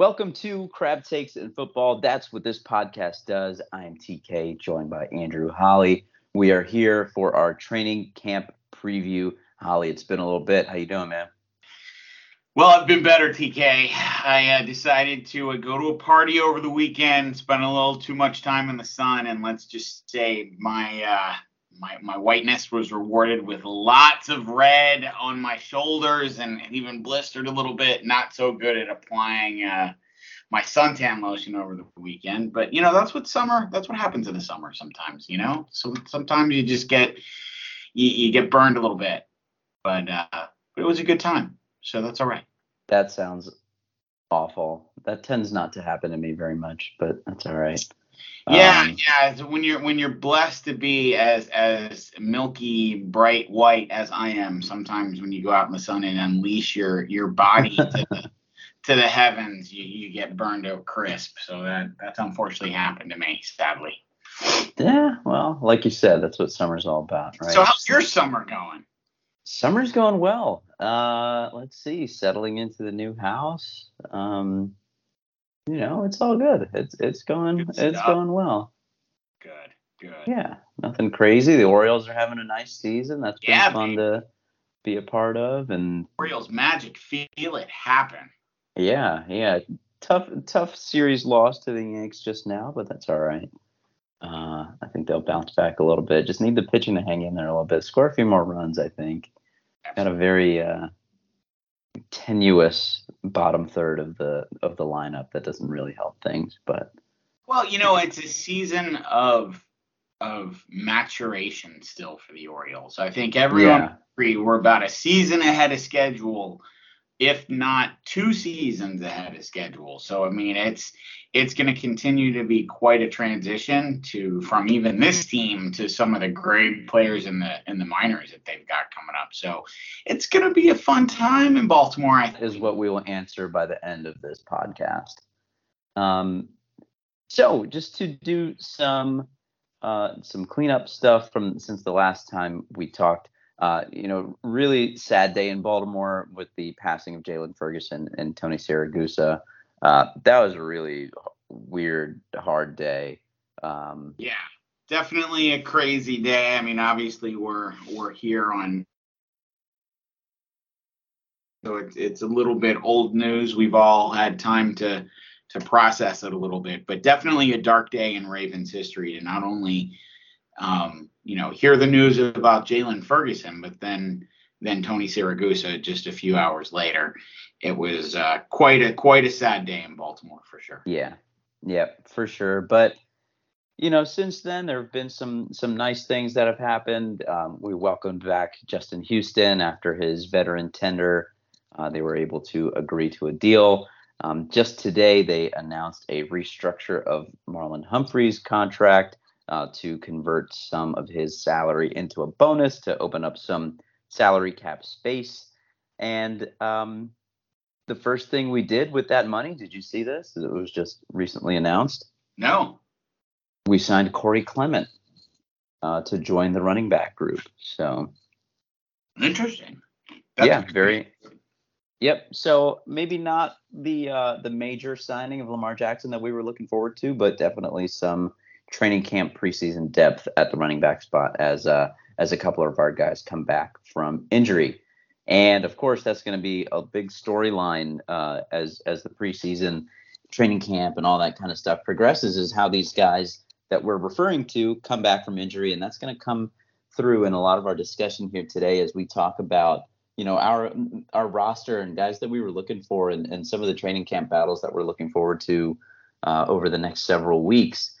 Welcome to Crab Takes in Football. That's what this podcast does. I am TK, joined by Andrew Holly. We are here for our training camp preview. Holly, it's been a little bit. How you doing, man? Well, I've been better, TK. I uh, decided to uh, go to a party over the weekend, spend a little too much time in the sun, and let's just say my uh, my my whiteness was rewarded with lots of red on my shoulders and even blistered a little bit. Not so good at applying uh, my suntan lotion over the weekend, but you know that's what summer. That's what happens in the summer sometimes. You know, so sometimes you just get you, you get burned a little bit, but uh, but it was a good time, so that's all right. That sounds awful. That tends not to happen to me very much, but that's all right. Yeah, um, yeah. So when you're when you're blessed to be as as milky bright white as I am, sometimes when you go out in the sun and unleash your your body to the to the heavens, you, you get burned to a crisp. So that that's unfortunately happened to me, sadly. Yeah, well, like you said, that's what summer's all about, right? So how's your summer going? Summer's going well. Uh, let's see, settling into the new house. Um, you know, it's all good. It's it's going good it's going well. Good, good. Yeah, nothing crazy. The Orioles are having a nice season. That's been yeah, fun baby. to be a part of. And Orioles magic, feel it happen. Yeah, yeah. Tough tough series loss to the Yanks just now, but that's all right. Uh, I think they'll bounce back a little bit. Just need the pitching to hang in there a little bit. Score a few more runs, I think. Got a very uh, tenuous bottom third of the of the lineup that doesn't really help things. But well, you know, it's a season of of maturation still for the Orioles. I think everyone yeah. agree we're about a season ahead of schedule if not two seasons ahead of schedule. So I mean, it's it's going to continue to be quite a transition to from even this team to some of the great players in the in the minors that they've got coming up. So it's going to be a fun time in Baltimore. I think. Is what we will answer by the end of this podcast. Um, so just to do some uh, some cleanup stuff from since the last time we talked. Uh, you know, really sad day in Baltimore with the passing of Jaylon Ferguson and Tony Siragusa. Uh, that was a really weird, hard day. Um, yeah, definitely a crazy day. I mean, obviously we're we're here on, so it's it's a little bit old news. We've all had time to to process it a little bit, but definitely a dark day in Ravens history to not only um, you know, hear the news about Jaylon Ferguson, but then then Tony Siragusa just a few hours later. It was uh, quite a quite a sad day in Baltimore for sure. Yeah, yeah, for sure. But you know, since then there have been some some nice things that have happened. Um, we welcomed back Justin Houston after his veteran tender. Uh, they were able to agree to a deal. Um, just today, they announced a restructure of Marlon Humphrey's contract uh, to convert some of his salary into a bonus to open up some salary cap space. And um, the first thing we did with that money, did you see this? It was just recently announced. No. We signed Corey Clement uh, to join the running back group. So interesting. That's yeah, very. Yep. So maybe not the uh, the major signing of Lamar Jackson that we were looking forward to, but definitely some training camp preseason depth at the running back spot as uh, as a couple of our guys come back from injury. And of course, that's going to be a big storyline uh, as as the preseason training camp and all that kind of stuff progresses. Is how these guys that we're referring to come back from injury, and that's going to come through in a lot of our discussion here today as we talk about you know our our roster and guys that we were looking for and, and some of the training camp battles that we're looking forward to uh, over the next several weeks.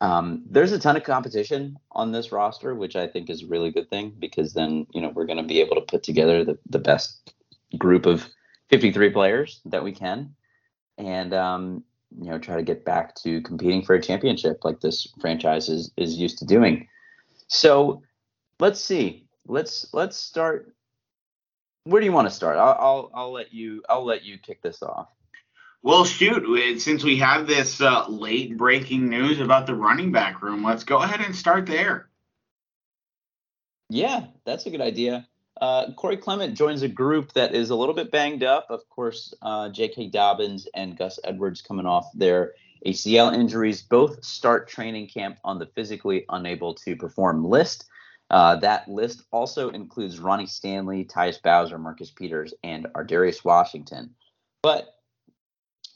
Um, there's a ton of competition on this roster, which I think is a really good thing because then you know we're going to be able to put together the, the best group of 53 players that we can, and um, you know try to get back to competing for a championship like this franchise is is used to doing. So let's see. Let's let's start. Where do you want to start? I'll I'll, I'll let you I'll let you kick this off. Well, shoot, since we have this uh, late breaking news about the running back room, let's go ahead and start there. Yeah, that's a good idea. uh, Corey Clement joins a group that is a little bit banged up. Of course, uh, J.K. Dobbins and Gus Edwards coming off their ACL injuries both start training camp on the physically unable to perform list. Uh, that list also includes Ronnie Stanley, Tyus Bowser, Marcus Peters, and Ar'Darius Washington. But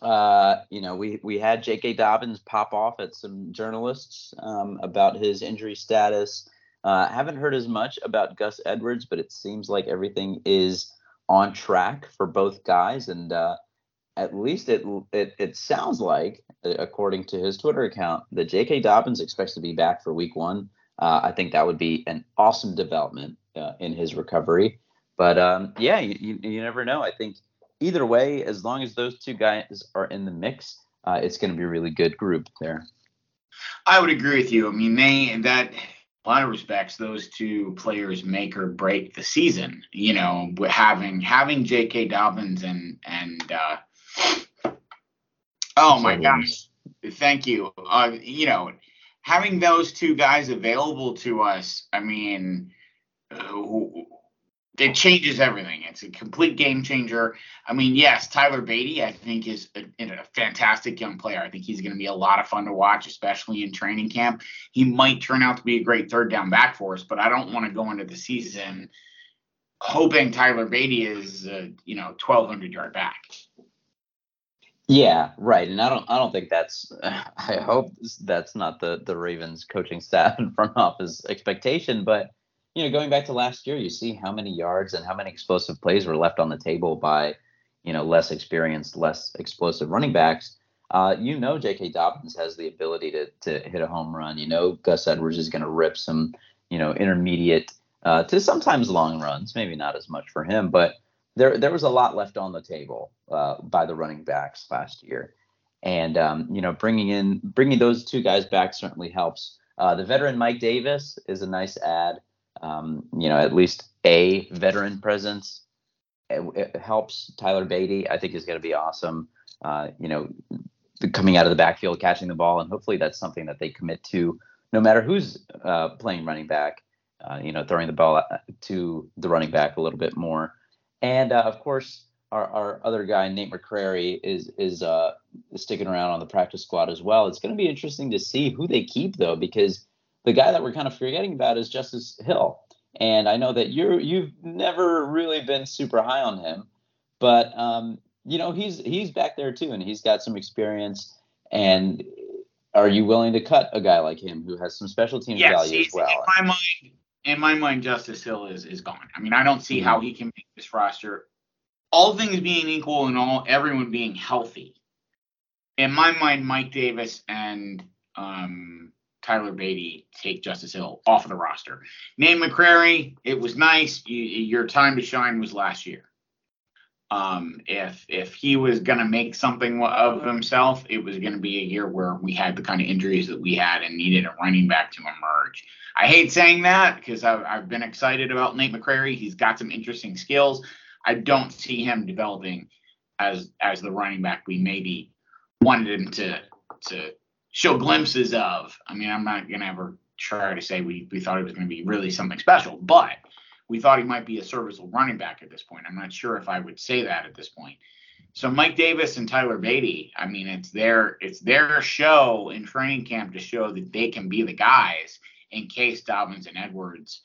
uh, you know, we we had J.K. Dobbins pop off at some journalists um, about his injury status. Uh, haven't heard as much about Gus Edwards, but it seems like everything is on track for both guys, and uh, at least it, it it sounds like, according to his Twitter account, that J.K. Dobbins expects to be back for Week One. Uh, I think that would be an awesome development uh, in his recovery. But um, yeah, you, you, you never know. I think either way, as long as those two guys are in the mix, uh, it's going to be a really good group there. I would agree with you. I mean, they that a lot of respects, those two players make or break the season. You know, having having J.K. Dobbins and and uh, oh my gosh, thank you. Uh, you know, having those two guys available to us. I mean, uh, it changes everything. It's a complete game changer. I mean, yes, Tyler Badie, I think, is a, a fantastic young player. I think he's going to be a lot of fun to watch, especially in training camp. He might turn out to be a great third down back for us, but I don't want to go into the season hoping Tyler Badie is, uh, you know, 1,200 yard back. Yeah, right. And I don't, I don't think that's. I hope that's not the the Ravens coaching staff and front office expectation, but you know, going back to last year, you see how many yards and how many explosive plays were left on the table by, you know, less experienced, less explosive running backs. Uh, you know, J.K. Dobbins has the ability to to hit a home run. You know, Gus Edwards is going to rip some, you know, intermediate uh, to sometimes long runs. Maybe not as much for him, but there there was a lot left on the table uh, by the running backs last year, and um, you know, bringing in bringing those two guys back certainly helps. Uh, the veteran Mike Davis is a nice add um, you know, at least a veteran presence. It, it helps Tyler Badie. I think is going to be awesome. Uh, you know, coming out of the backfield, catching the ball, and hopefully that's something that they commit to, no matter who's uh, playing running back. Uh, you know, throwing the ball uh, to the running back a little bit more, and uh, of course, our, our other guy Nate McCrary is is uh, sticking around on the practice squad as well. It's going to be interesting to see who they keep though, because the guy that we're kind of forgetting about is Justice Hill. And I know that you're you've never really been super high on him, but um, you know he's he's back there too, and he's got some experience. And are you willing to cut a guy like him who has some special team yes, value as well? In my mind, in my mind, Justice Hill is is gone. I mean, I don't see mm-hmm. how he can make this roster. All things being equal and all everyone being healthy, in my mind, Mike Davis and um, Tyler Badie take Justice Hill off of the roster. Nate McCrary, it was nice. You, your time to shine was last year. Um, if if he was gonna make something of himself, it was gonna be a year where we had the kind of injuries that we had and needed a running back to emerge. I hate saying that because I've, I've been excited about Nate McCrary. He's got some interesting skills. I don't see him developing as as the running back we maybe wanted him to to show glimpses of. I mean, I'm not gonna ever try to say we we thought it was gonna be really something special, but we thought he might be a serviceable running back at this point. I'm not sure if I would say that at this point. So Mike Davis and Tyler Badie, I mean, it's their it's their show in training camp to show that they can be the guys in case Dobbins and Edwards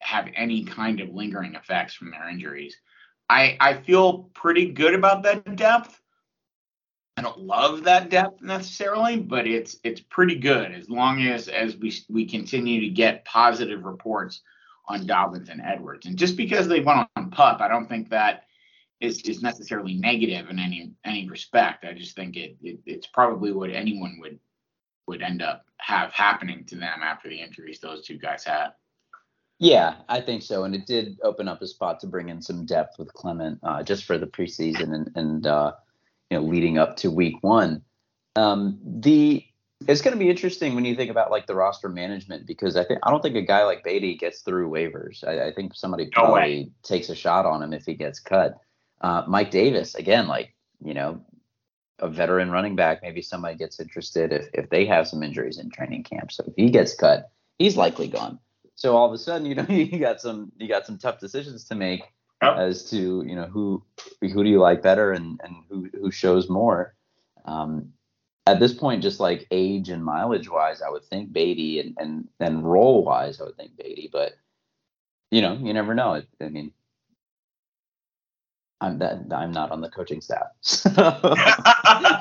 have any kind of lingering effects from their injuries. I I feel pretty good about that depth. I don't love that depth necessarily, but it's it's pretty good as long as as we we continue to get positive reports on Dobbins and Edwards. And just because they went on pup, I don't think that is is necessarily negative in any any respect. I just think it, it it's probably what anyone would would end up have happening to them after the injuries those two guys had. Yeah, I think so, and it did open up a spot to bring in some depth with Clement uh, just for the preseason and and uh, you know leading up to week one. Um, the it's going to be interesting when you think about like the roster management because I think I don't think a guy like Badie gets through waivers. I, I think somebody probably no takes a shot on him if he gets cut. Uh, Mike Davis again, like you know, a veteran running back. Maybe somebody gets interested if if they have some injuries in training camp. So if he gets cut, he's likely gone. So all of a sudden, you know, you got some you got some tough decisions to make Yep. as to you know who who do you like better and and who who shows more. Um, at this point, just like age and mileage wise, I would think Badie, and and and role wise, I would think Badie. But you know, you never know. I mean, I'm that I'm not on the coaching staff.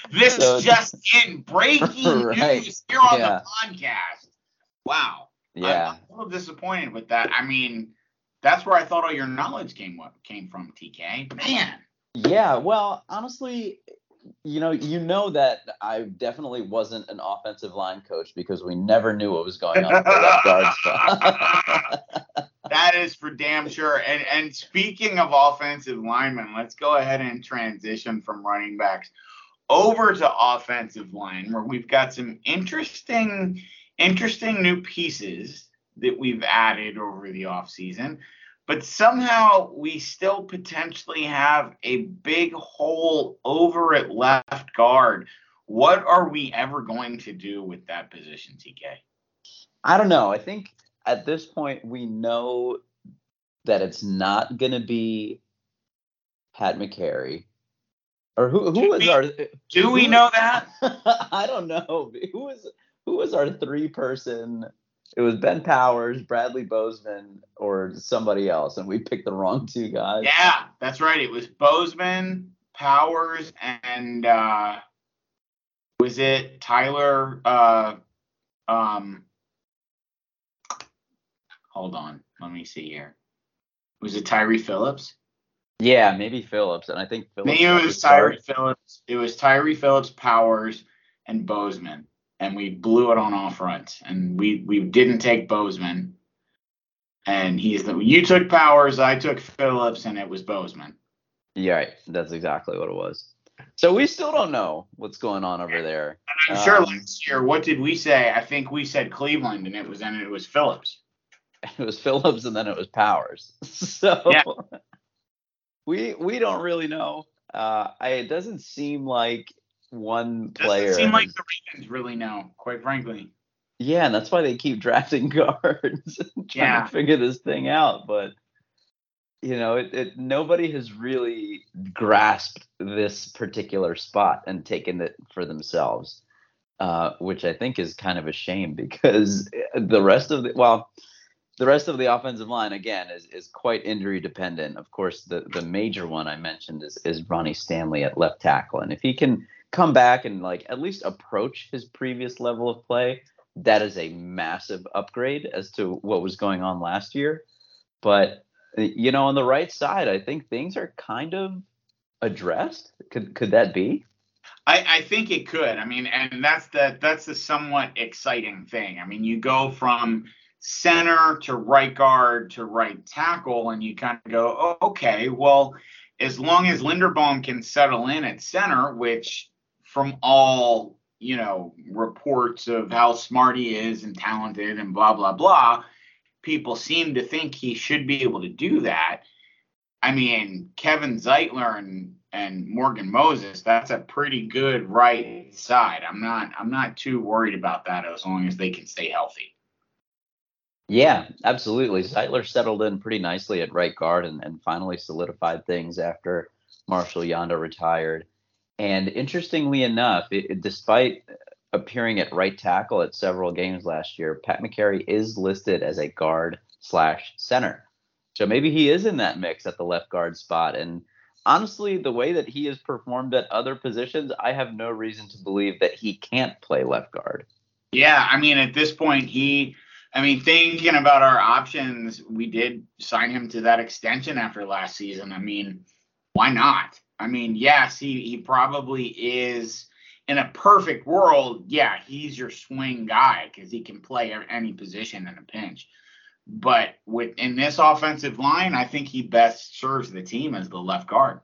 this So- just in breaking Right. news here on Yeah. the podcast. Wow. yeah, I'm a little disappointed with that. I mean, that's where I thought all your knowledge came what came from, TK. Man. Yeah, well, honestly, you know, you know that I definitely wasn't an offensive line coach because we never knew what was going on with the left guard spot. That is for damn sure. And and speaking of offensive linemen, let's go ahead and transition from running backs over to offensive line where we've got some interesting interesting new pieces that we've added over the offseason. But somehow we still potentially have a big hole over at left guard. What are we ever going to do with that position, TK? I don't know. I think at this point we know that it's not going to be Pat Mekari. Or who who Do was we- our Do we know that? I don't know. Who was who was our three person? It was Ben Powers, Bradley Bozeman, or somebody else, and we picked the wrong two guys. Yeah, that's right. It was Bozeman, Powers, and uh, was it Tyler? Uh, um, hold on, let me see here. Was it Tyree Phillips? Yeah, maybe Phillips, and I think Phillips. Maybe it was. Tyree Phillips. It was Tyree Phillips, Powers, and Bozeman, and we blew it on all fronts. And we we didn't take Bozeman, and he's the you took Powers, I took Phillips, and it was Bozeman. Yeah, right. That's exactly what it was. So we still don't know what's going on over there. And I'm sure Um, last year, what did we say? I think we said Cleveland, and it was and it was Phillips. It was Phillips, and then it was Powers. So Yeah. we we don't really know. Uh, I, it doesn't seem like one player. Doesn't seem like the Ravens really know, quite frankly. Yeah, and that's why they keep drafting guards, and trying Yeah. to figure this thing out. But you know, it, it nobody has really grasped this particular spot and taken it for themselves, uh, which I think is kind of a shame because the rest of the well, the rest of the offensive line again is is quite injury dependent. Of course, the the major one I mentioned is is Ronnie Stanley at left tackle, and if he can come back and like at least approach his previous level of play, that is a massive upgrade as to what was going on last year. But you know, on the right side, I think things are kind of addressed. Could could that be? I, I think it could. I mean, and that's the that's the somewhat exciting thing. I mean, you go from center to right guard to right tackle, and you kind of go, oh, okay, well, as long as Linderbaum can settle in at center, which from all you know reports of how smart he is and talented and blah blah blah, people seem to think he should be able to do that. I mean, Kevin Zeitler and and Morgan Moses, that's a pretty good right side. I'm not I'm not too worried about that as long as they can stay healthy. Yeah, absolutely. Zeitler settled in pretty nicely at right guard and, and finally solidified things after Marshall Yanda retired. And interestingly enough, it, it- despite appearing at right tackle at several games last year, Pat Mekari is listed as a guard slash center. So maybe he is in that mix at the left guard spot. And honestly, the way that he has performed at other positions, I have no reason to believe that he can't play left guard. Yeah, I mean at this point he I mean thinking about our options, we did sign him to that extension after last season. I mean, why not? I mean, yes, he he probably is in a perfect world, yeah, he's your swing guy because he can play any position in a pinch. But with in this offensive line, I think he best serves the team as the left guard.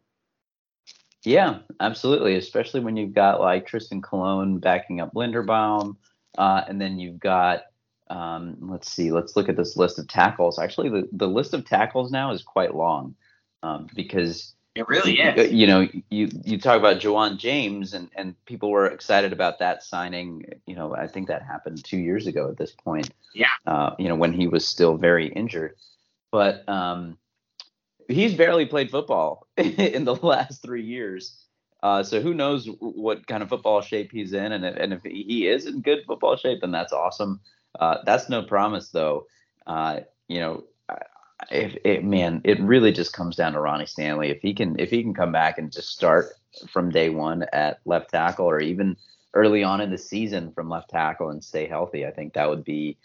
Yeah, absolutely. Especially when you've got like Trystan Colon backing up Linderbaum, uh, and then you've got um, let's see, let's look at this list of tackles. Actually, the, the list of tackles now is quite long um, because It really is. You know, you you talk about Ja'Wuan James, and and people were excited about that signing. You know, I think that happened two years ago at this point. Yeah. Uh, you know, when he was still very injured, but um, he's barely played football in the last three years. Uh, so who knows what kind of football shape he's in, and if, and if he is in good football shape, then that's awesome. Uh, that's no promise, though. Uh, you know, if it man, it really just comes down to Ronnie Stanley. If he can, if he can come back and just start from day one at left tackle, or even early on in the season from left tackle and stay healthy, I think that would be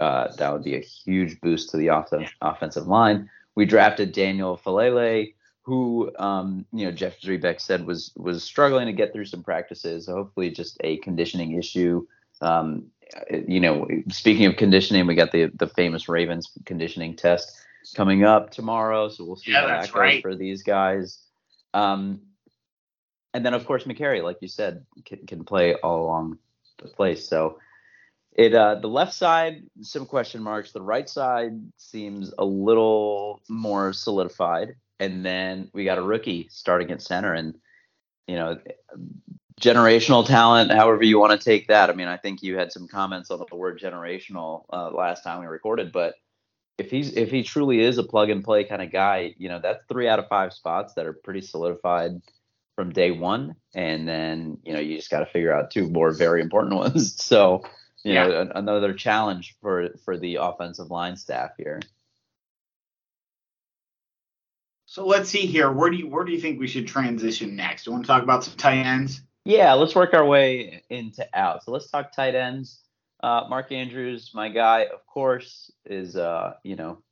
uh, that would be a huge boost to the off- offensive line. We drafted Daniel Faalele, who um, you know Jeff Zrebiec said was was struggling to get through some practices. Hopefully, just a conditioning issue. Um, you know, speaking of conditioning, we got the the famous Ravens conditioning test coming up tomorrow, so we'll see yeah, how that goes right. for these guys. Um, and then of course Mekari, like you said, can, can play all along the place. So it uh, the left side some question marks. The right side seems a little more solidified, and then we got a rookie starting at center, and you know generational talent, however you want to take that. I mean, I think you had some comments on the word generational uh, last time we recorded, but if he's if he truly is a plug and play kind of guy, you know, that's three out of five spots that are pretty solidified from day one, and then you know you just got to figure out two more very important ones. So you yeah. know, another challenge for for the offensive line staff here. So let's see here. Where do you where do you think we should transition next? Do you want to talk about some tight ends? Yeah, let's work our way into out. So let's talk tight ends. Uh, Mark Andrews, my guy, of course, is uh, you know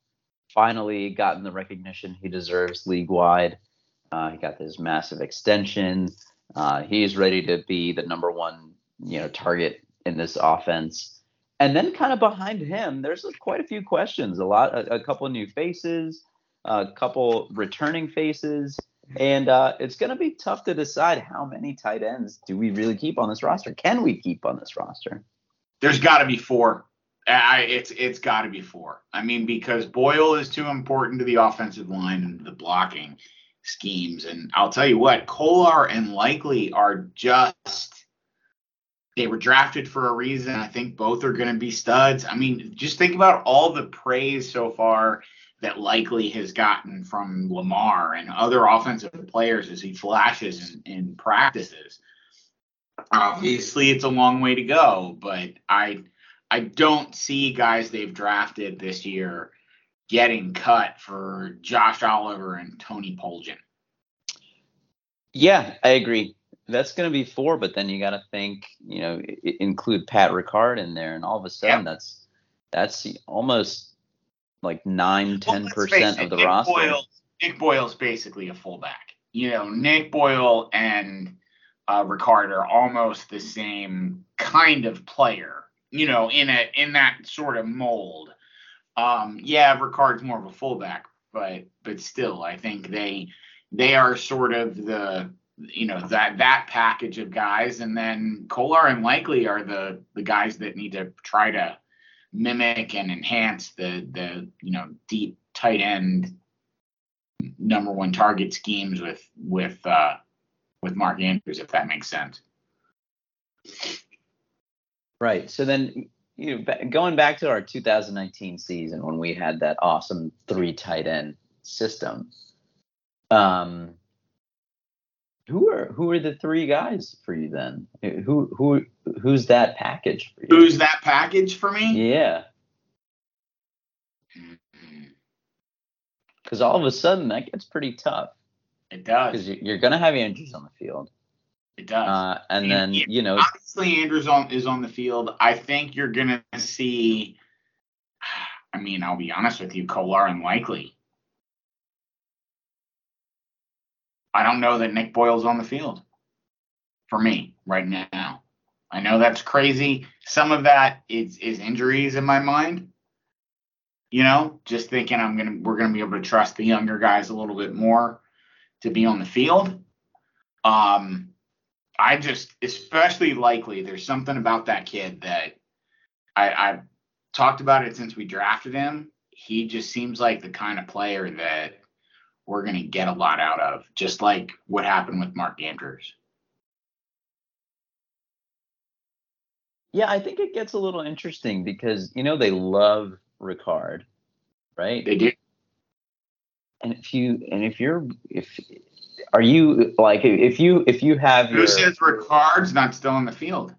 finally gotten the recognition he deserves league wide. Uh, he got this massive extension. Uh, he's ready to be the number one you know target in this offense. And then kind of behind him, there's quite a few questions. A lot, a, a couple new faces, a couple returning faces. And uh, it's going to be tough to decide how many tight ends do we really keep on this roster. Can we keep on this roster? There's got to be four. I, it's it's got to be four. I mean, because Boyle is too important to the offensive line and the blocking schemes. And I'll tell you what, Kolar and Likely are just they were drafted for a reason. I think both are going to be studs. I mean, just think about all the praise so far that Likely has gotten from Lamar and other offensive players as he flashes in, in practices. Obviously, it's a long way to go, but I I don't see guys they've drafted this year getting cut for Josh Oliver and Tony Poljan. Yeah, I agree. That's going to be four, but then you got to think, you know, include Pat Ricard in there, and all of a sudden yep. that's that's almost like nine, ten well, percent of the Nick roster. Boyle, Nick Boyle's basically a fullback. You know, Nick Boyle and uh, Ricard are almost the same kind of player. You know, in a in that sort of mold. Um, yeah, Ricard's more of a fullback, but but still, I think they they are sort of the you know that that package of guys, and then Kolar and Likely are the the guys that need to try to mimic and enhance the the you know deep tight end number one target schemes with with uh, with Mark Andrews, if that makes sense. Right. So then, you know, going back to our 2019 season when we had that awesome three tight end system, um, who are who are the three guys for you then? Who who who's that package for you? Who's that package for me? Yeah. Because all of a sudden that gets pretty tough. It does. Because you're going to have Andrews on the field. It does. Uh, and, and then you know, obviously Andrews on is on the field. I think you're going to see. I mean, I'll be honest with you, Kolar unlikely. I don't know that Nick Boyle's on the field for me right now. I know that's crazy. Some of that is is injuries in my mind. You know, just thinking I'm gonna we're gonna be able to trust the younger guys a little bit more to be on the field. Um, I just especially likely there's something about that kid that I, I've talked about it since we drafted him. He just seems like the kind of player that we're going to get a lot out of, just like what happened with Mark Andrews. Yeah, I think it gets a little interesting because you know they love Ricard, right? They do. And if you and if you're if are you like if you if you have who your, says Ricard's not still in the field?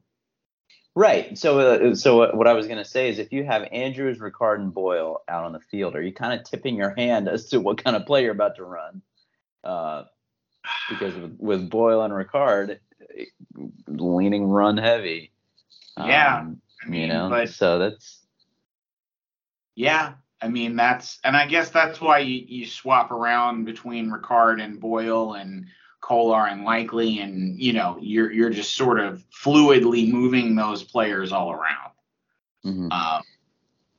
Right. So uh, so what I was gonna say is if you have Andrews, Ricard, and Boyle out on the field, are you kind of tipping your hand as to what kind of play you're about to run? Uh, because with, with Boyle and Ricard leaning run heavy. Yeah. Um, I mean, you know, but, so that's yeah. I mean, that's and I guess that's why you, you swap around between Ricard and Boyle and Kolar and Likely, and you know, you're you're just sort of fluidly moving those players all around. Mm-hmm. Um,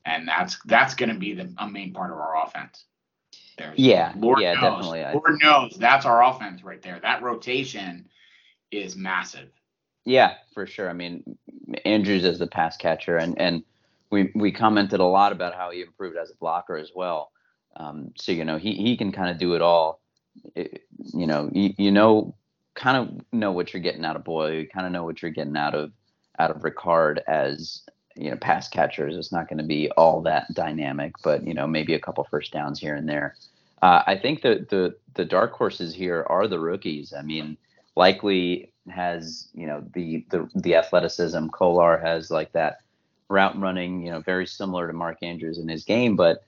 and that's that's going to be the a main part of our offense. There's, yeah, Lord yeah, knows, definitely. Lord knows that's our offense right there. That rotation is massive. Yeah, for sure. I mean, Andrews is the pass catcher, and and we we commented a lot about how he improved as a blocker as well. Um, so you know he he can kind of do it all. It, you know you, you know kind of know what you're getting out of Boyle. You kind of know what you're getting out of out of Ricard as you know pass catchers. It's not going to be all that dynamic, but you know maybe a couple first downs here and there. Uh, I think the the the dark horses here are the rookies. I mean, likely has you know the the the athleticism. Kolar has like that route running, you know, very similar to Mark Andrews in his game, but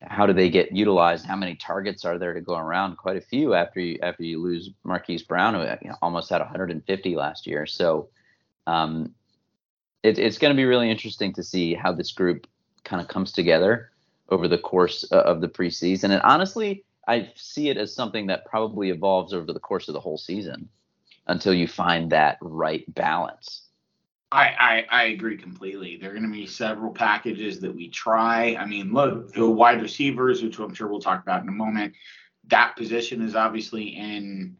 how do they get utilized? How many targets are there to go around? Quite a few after you after you lose Marquise Brown, who almost had 150 last year. So um, it, it's going to be really interesting to see how this group kind of comes together over the course of the preseason. And honestly, I see it as something that probably evolves over the course of the whole season until you find that right balance. I, I, I agree completely. There are going to be several packages that we try. I mean, look, the wide receivers, which I'm sure we'll talk about in a moment, that position is obviously in,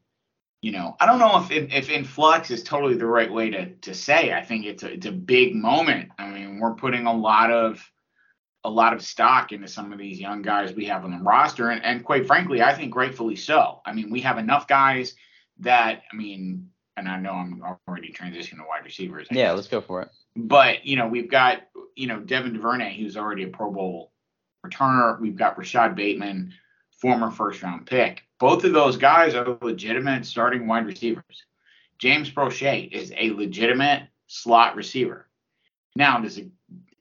you know, I don't know if if in flux is totally the right way to to say. I think it's a it's a big moment. I mean, we're putting a lot of a lot of stock into some of these young guys we have on the roster, and, and quite frankly, I think rightfully so. I mean, we have enough guys that I mean, and I know I'm already transitioning to wide receivers. I yeah, guess. let's go for it. But you know, we've got you know Devin Duvernay, who's already a Pro Bowl returner. We've got Rashod Bateman, former first round pick. Both of those guys are legitimate starting wide receivers. James Proche is a legitimate slot receiver. Now, does it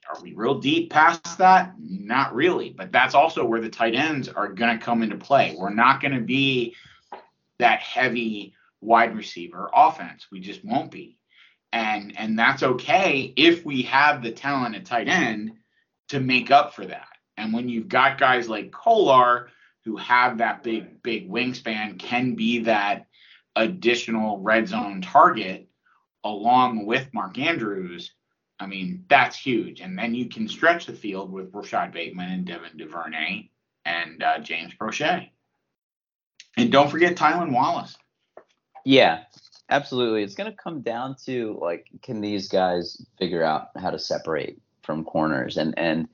are we real deep past that? Not really, but that's also where the tight ends are going to come into play. We're not going to be that heavy wide receiver offense. We just won't be. And and that's okay if we have the talent at tight end to make up for that. And when you've got guys like Kolar who have that big big wingspan can be that additional red zone target along with Mark Andrews, I mean, that's huge. And then you can stretch the field with Rashod Bateman and Devin Duvernay and uh, James Proche. And don't forget Tylan Wallace. Yeah, absolutely. It's going to come down to like, can these guys figure out how to separate from corners, and and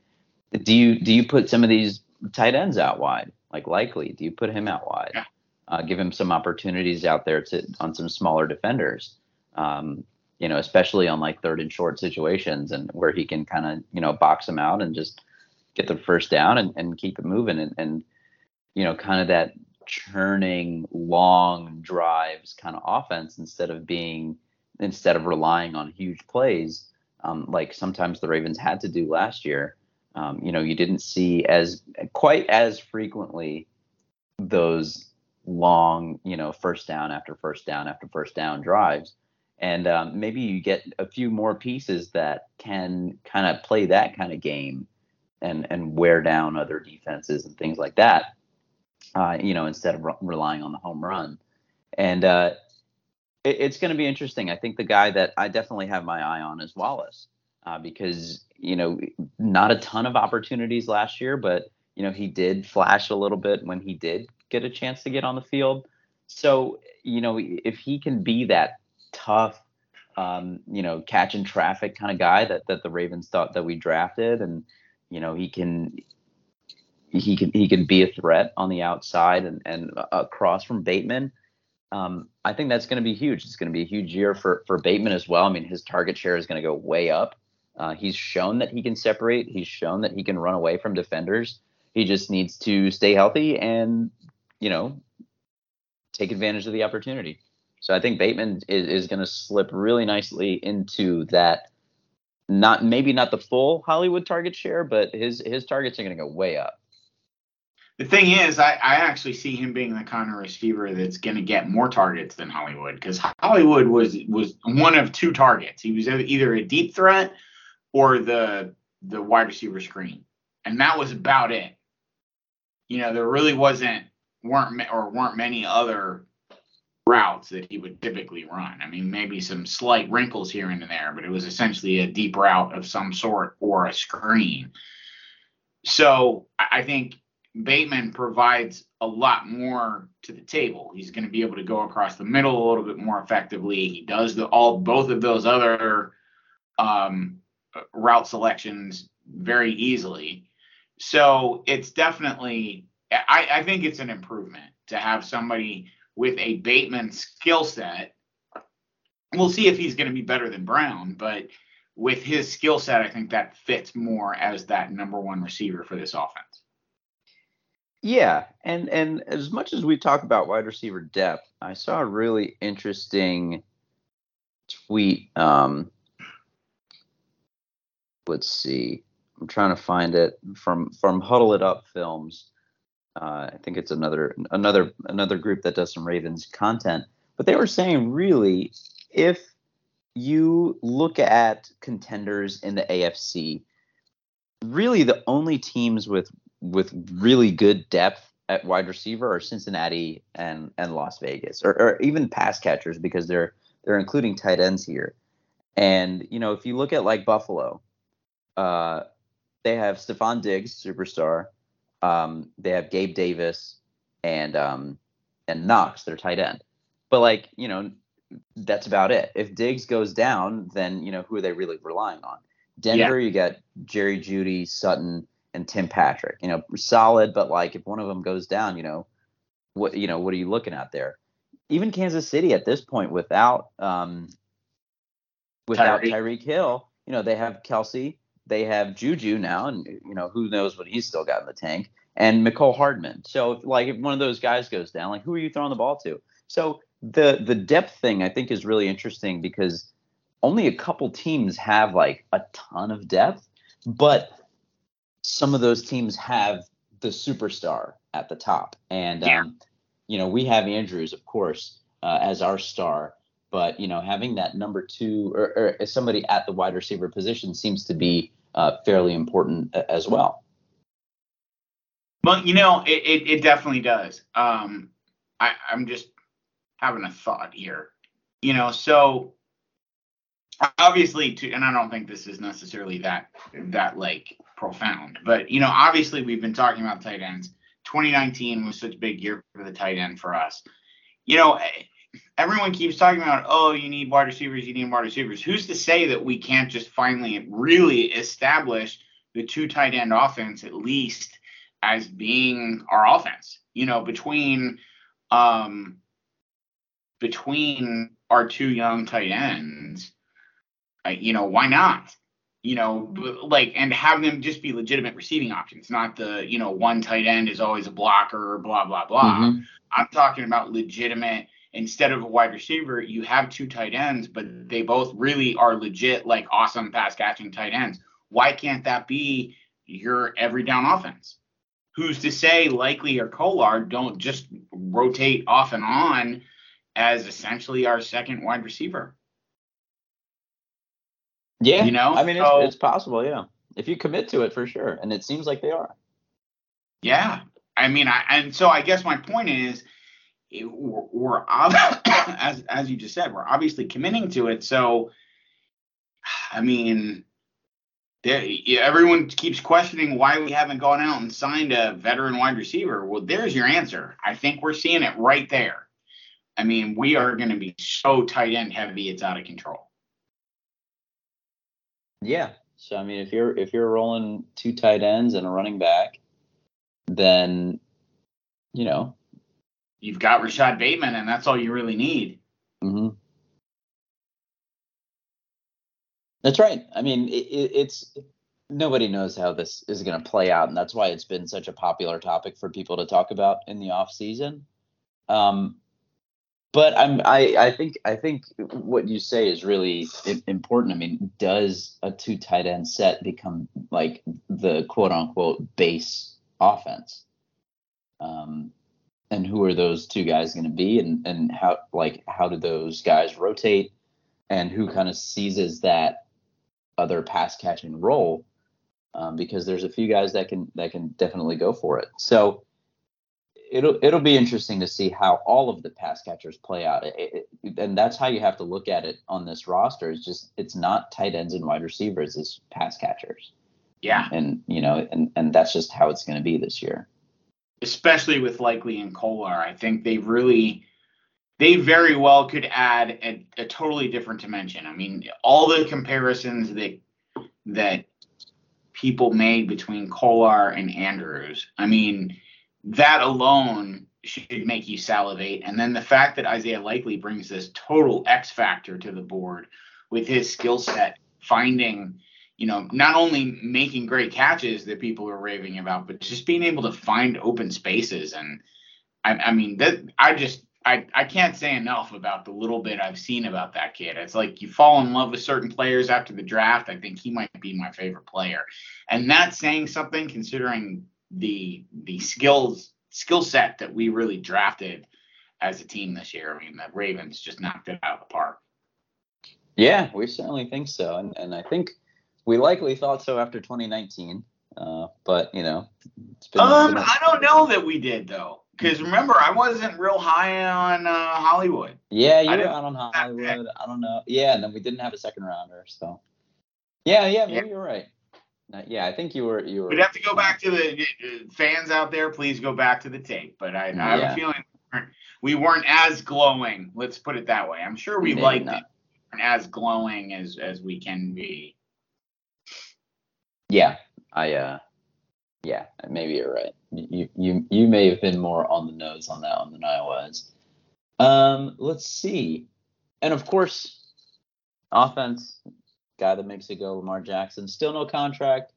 do you do you put some of these tight ends out wide, like likely? Do you put him out wide? Yeah. Uh, give him some opportunities out there to on some smaller defenders. Um, you know, especially on like third and short situations, and where he can kind of you know box them out and just get the first down and, and keep it moving, and, and you know, kind of that churning long drives kind of offense instead of being instead of relying on huge plays um, like sometimes the Ravens had to do last year. Um, you know, you didn't see as quite as frequently those long, you know, first down after first down after first down drives. And um, maybe you get a few more pieces that can kind of play that kind of game and and wear down other defenses and things like that uh, you know, instead of re- relying on the home run. And uh, it, it's going to be interesting. I think the guy that I definitely have my eye on is Wallace uh, because, you know, not a ton of opportunities last year, but, you know, he did flash a little bit when he did get a chance to get on the field. So, you know, if he can be that tough, um, you know, catching traffic kind of guy that, that the Ravens thought that we drafted and, you know, he can he can he can be a threat on the outside and and across from Bateman. Um, I think that's going to be huge. It's going to be a huge year for for Bateman as well. I mean, his target share is going to go way up. Uh, he's shown that he can separate. He's shown that he can run away from defenders. He just needs to stay healthy and you know take advantage of the opportunity. So I think Bateman is, is going to slip really nicely into that. Not maybe not the full Hollywood target share, but his his targets are going to go way up. The thing is, I, I actually see him being the kind of receiver that's going to get more targets than Hollywood because Hollywood was was one of two targets. He was either a deep threat or the the wide receiver screen, and that was about it. You know, there really wasn't weren't or weren't many other routes that he would typically run. I mean, maybe some slight wrinkles here and there, but it was essentially a deep route of some sort or a screen. So I think Bateman provides a lot more to the table. He's going to be able to go across the middle a little bit more effectively. He does the all both of those other um, route selections very easily. So it's definitely I, I think it's an improvement to have somebody with a Bateman skill set. We'll see if he's going to be better than Brown, but with his skill set, I think that fits more as that number one receiver for this offense. Yeah, and and as much as we talk about wide receiver depth, I saw a really interesting tweet. Um, let's see, I'm trying to find it from from Huddle It Up Films. Uh, I think it's another another another group that does some Ravens content. But they were saying really, if you look at contenders in the AFC, really the only teams with with really good depth at wide receiver are Cincinnati and and Las Vegas, or, or even pass catchers because they're they're including tight ends here. And you know, if you look at like Buffalo, uh, they have Stefon Diggs, superstar. Um, they have Gabe Davis and um, and Knox, their tight end. But like you know, that's about it. If Diggs goes down, then you know who are they really relying on? Denver, yeah. you got Jerry Jeudy, Sutton, and Tim Patrick. You know, solid, but like if one of them goes down, you know, what you know, what are you looking at there? Even Kansas City at this point, without um, without Tyreek Hill, you know, they have Kelce, they have Juju now, and you know who knows what he's still got in the tank, and Mecole Hardman. So if, like if one of those guys goes down, like who are you throwing the ball to? So the the depth thing I think is really interesting because only a couple teams have like a ton of depth, but some of those teams have the superstar at the top, and yeah. um, you know we have Andrews, of course, uh, as our star, but you know having that number two or, or somebody at the wide receiver position seems to be uh, fairly important as well. Well, you know, it, it, it definitely does. Um, I, I'm just having a thought here. You know, so obviously, to, and I don't think this is necessarily that that like profound, but you know, obviously we've been talking about tight ends. 2019 was such a big year for the tight end for us. You know, everyone keeps talking about, oh, you need wide receivers, you need wide receivers. Who's to say that we can't just finally really establish the two tight end offense at least as being our offense? You know, between um between our two young tight ends, uh, you know, why not? You know, like, and have them just be legitimate receiving options, not the, you know, one tight end is always a blocker, blah, blah, blah. Mm-hmm. I'm talking about legitimate instead of a wide receiver, you have two tight ends, but they both really are legit, like awesome pass catching tight ends. Why can't that be your every down offense? Who's to say Likely or Kolar don't just rotate off and on as essentially our second wide receiver? Yeah, you know, I mean, so, it's, it's possible. Yeah, if you commit to it for sure, and it seems like they are. Yeah, I mean, I and so I guess my point is we're, we're as as you just said, we're obviously committing to it. So, I mean, everyone keeps questioning why we haven't gone out and signed a veteran wide receiver. Well, there's your answer. I think we're seeing it right there. I mean, we are going to be so tight end heavy, it's out of control. Yeah. So I mean, if you're if you're rolling two tight ends and a running back, then you know you've got Rashod Bateman, and that's all you really need. Mm-hmm. That's right. I mean, it, it, it's nobody knows how this is going to play out, and that's why it's been such a popular topic for people to talk about in the off season. Um, but I'm I I think I think what you say is really important. I mean, does a two tight end set become like the quote unquote base offense? Um, and who are those two guys going to be, and and how like how do those guys rotate, and who kind of seizes that other pass catching role? Um, because there's a few guys that can that can definitely go for it. So it'll it'll be interesting to see how all of the pass catchers play out, it, it, and that's how you have to look at it on this roster. It's just it's not tight ends and wide receivers, it's pass catchers. Yeah, and you know, and and that's just how it's going to be this year. Especially with Likely and Kolar, I think they really they very well could add a, a totally different dimension. I mean, all the comparisons that that people made between Kolar and Andrews. I mean, that alone should make you salivate. And then the fact that Isaiah Likely brings this total X factor to the board with his skill set, finding, you know, not only making great catches that people are raving about, but just being able to find open spaces. And I, I mean, that I just I, I can't say enough about the little bit I've seen about that kid. It's like you fall in love with certain players after the draft. I think he might be my favorite player. And that's saying something considering the the skills skill set that we really drafted as a team this year. I mean, the Ravens just knocked it out of the park. Yeah, we certainly think so, and and I think we likely thought so after 2019. Uh, but you know, it's been, um, been a- I don't know that we did though, because remember I wasn't real high on uh, Hollywood. Yeah, you were out on Hollywood. I don't know. Yeah, and then we didn't have a second rounder, so yeah, yeah, maybe yeah. you're right. Uh, yeah, I think you were you were. We'd have to go back to the uh, fans out there. Please go back to the tape. But I, I have a feeling we weren't as glowing. Let's put it that way. I'm sure we liked not. it as glowing as as we can be. Yeah, I uh, yeah, maybe you're right. You you you may have been more on the nose on that one than I was. Um, let's see, and of course, offense guy that makes it go, Lamar Jackson. Still no contract,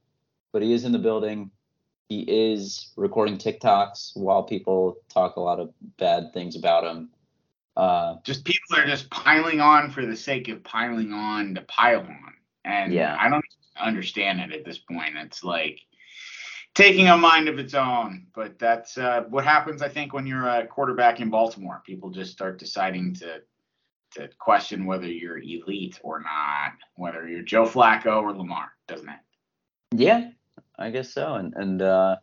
but he is in the building. He is recording TikToks while people talk a lot of bad things about him. Uh, just people are just piling on for the sake of piling on to pile on. And yeah. I don't understand it at this point. It's like taking a mind of its own. But that's uh, what happens, I think, when you're a quarterback in Baltimore. People just start deciding to to question whether you're elite or not, whether you're Joe Flacco or Lamar, doesn't it? Yeah, I guess so. And and uh,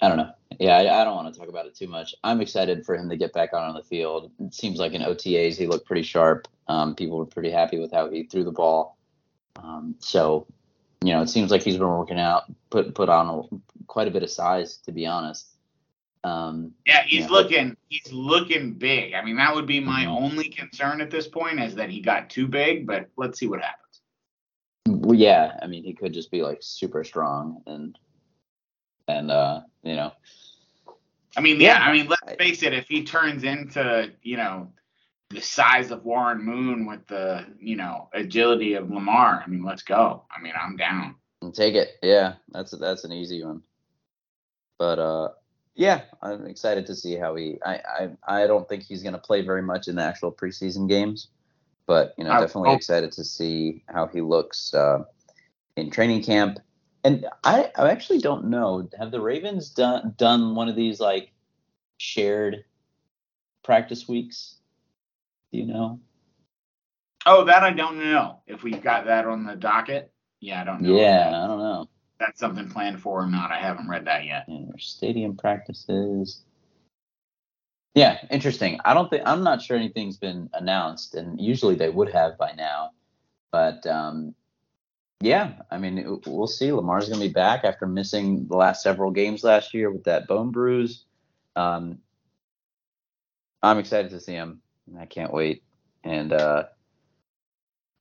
I don't know. Yeah, I, I don't want to talk about it too much. I'm excited for him to get back out on the field. It seems like in OTAs he looked pretty sharp. Um, people were pretty happy with how he threw the ball. Um, so, you know, it seems like he's been working out, put put on a, quite a bit of size, to be honest. Um, yeah, he's you know, looking he's looking big. I mean, that would be my mm-hmm. only concern at this point is that he got too big, but let's see what happens. Well, yeah, I mean, he could just be like super strong and and uh, you know. I mean, yeah, I mean, let's face it, if he turns into, you know, the size of Warren Moon with the, you know, agility of Lamar, I mean, let's go. I mean, I'm down. Take it. Yeah, that's that's an easy one. But uh yeah, I'm excited to see how he. I I, I don't think he's going to play very much in the actual preseason games, but you know, I, definitely excited to see how he looks uh, in training camp. And I I actually don't know. Have the Ravens done done one of these like shared practice weeks? Do you know? Oh, that I don't know. If we've got that on the docket, yeah, I don't know. Yeah, I don't know that's something planned for or not. I haven't read that yet. Yeah, stadium practices. Yeah, interesting. I don't think I'm not sure anything's been announced, and usually they would have by now. But um, yeah, I mean, we'll see. Lamar's going to be back after missing the last several games last year with that bone bruise. Um, I'm excited to see him. I can't wait. And uh,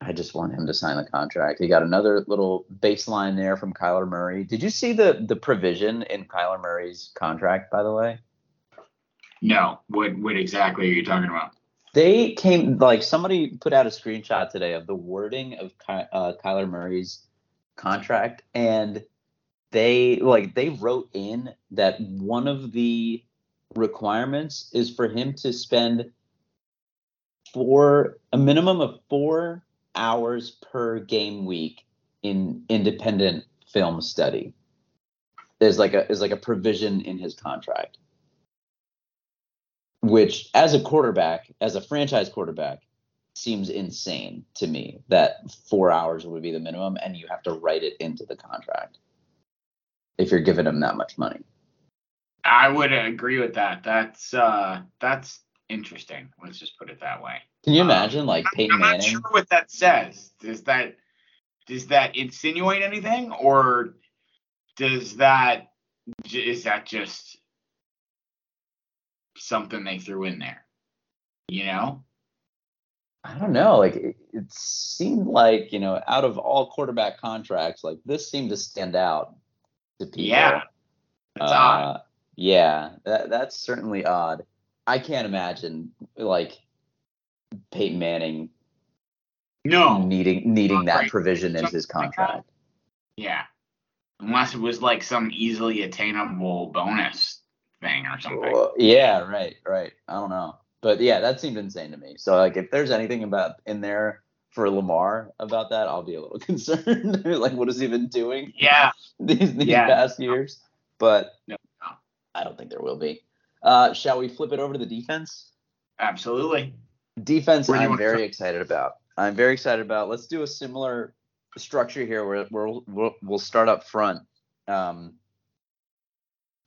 I just want him to sign the contract. He got another little baseline there from Kyler Murray. Did you see the the provision in Kyler Murray's contract, by the way? No. What what exactly are you talking about? They came like somebody put out a screenshot today of the wording of Ky, uh, Kyler Murray's contract, and they like they wrote in that one of the requirements is for him to spend four a minimum of four hours per game week in independent film study. There's like a is like a provision in his contract. Which as a quarterback, as a franchise quarterback, seems insane to me that four hours would be the minimum and you have to write it into the contract if you're giving him that much money. I would agree with that. That's uh that's interesting. Let's just put it that way. Can you imagine um, like Peyton I'm, I'm not sure what that says. Does that does that insinuate anything, or does that is that just something they threw in there? You know. I don't know. Like it, it seemed like you know, out of all quarterback contracts, like this seemed to stand out to people. Yeah, that's uh, odd. Yeah, that, that's certainly odd. I can't imagine like Peyton Manning no needing needing that right. provision in his contract. yeah. Unless it was like some easily attainable bonus thing or something. Well, yeah, right, right. I don't know. But yeah, that seemed insane to me. So like if there's anything about in there for Lamar about that, I'll be a little concerned. like what is he been doing? Yeah. These these yeah. past years. But no, no. I don't think there will be. Uh, shall we flip it over to the defense? Absolutely. Defense, I'm very excited about. I'm very excited about. Let's do a similar structure here where, we'll, we'll, we'll start up front. Um,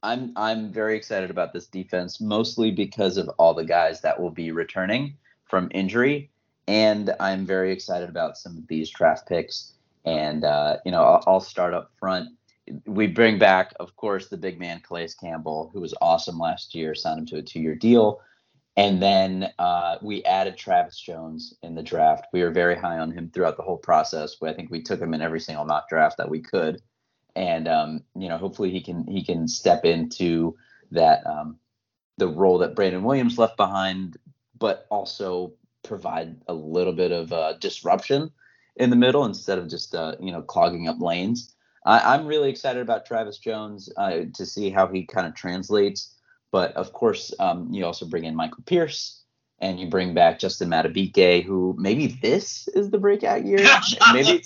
I'm I'm very excited about this defense, mostly because of all the guys that will be returning from injury, and I'm very excited about some of these draft picks. And uh, you know, I'll, I'll start up front we bring back, of course, the big man Calais Campbell, who was awesome last year, signed him to a two-year deal, and then uh, we added Travis Jones in the draft. We were very high on him throughout the whole process. I think we took him in every single mock draft that we could, and um, you know, hopefully he can he can step into that um, the role that Brandon Williams left behind, but also provide a little bit of uh, disruption in the middle instead of just uh, you know clogging up lanes. I, am really excited about Travis Jones uh, to see how he kind of translates. But of course, um, you also bring in Michael Pierce and you bring back Justin Madubuike, who maybe this is the breakout year. maybe,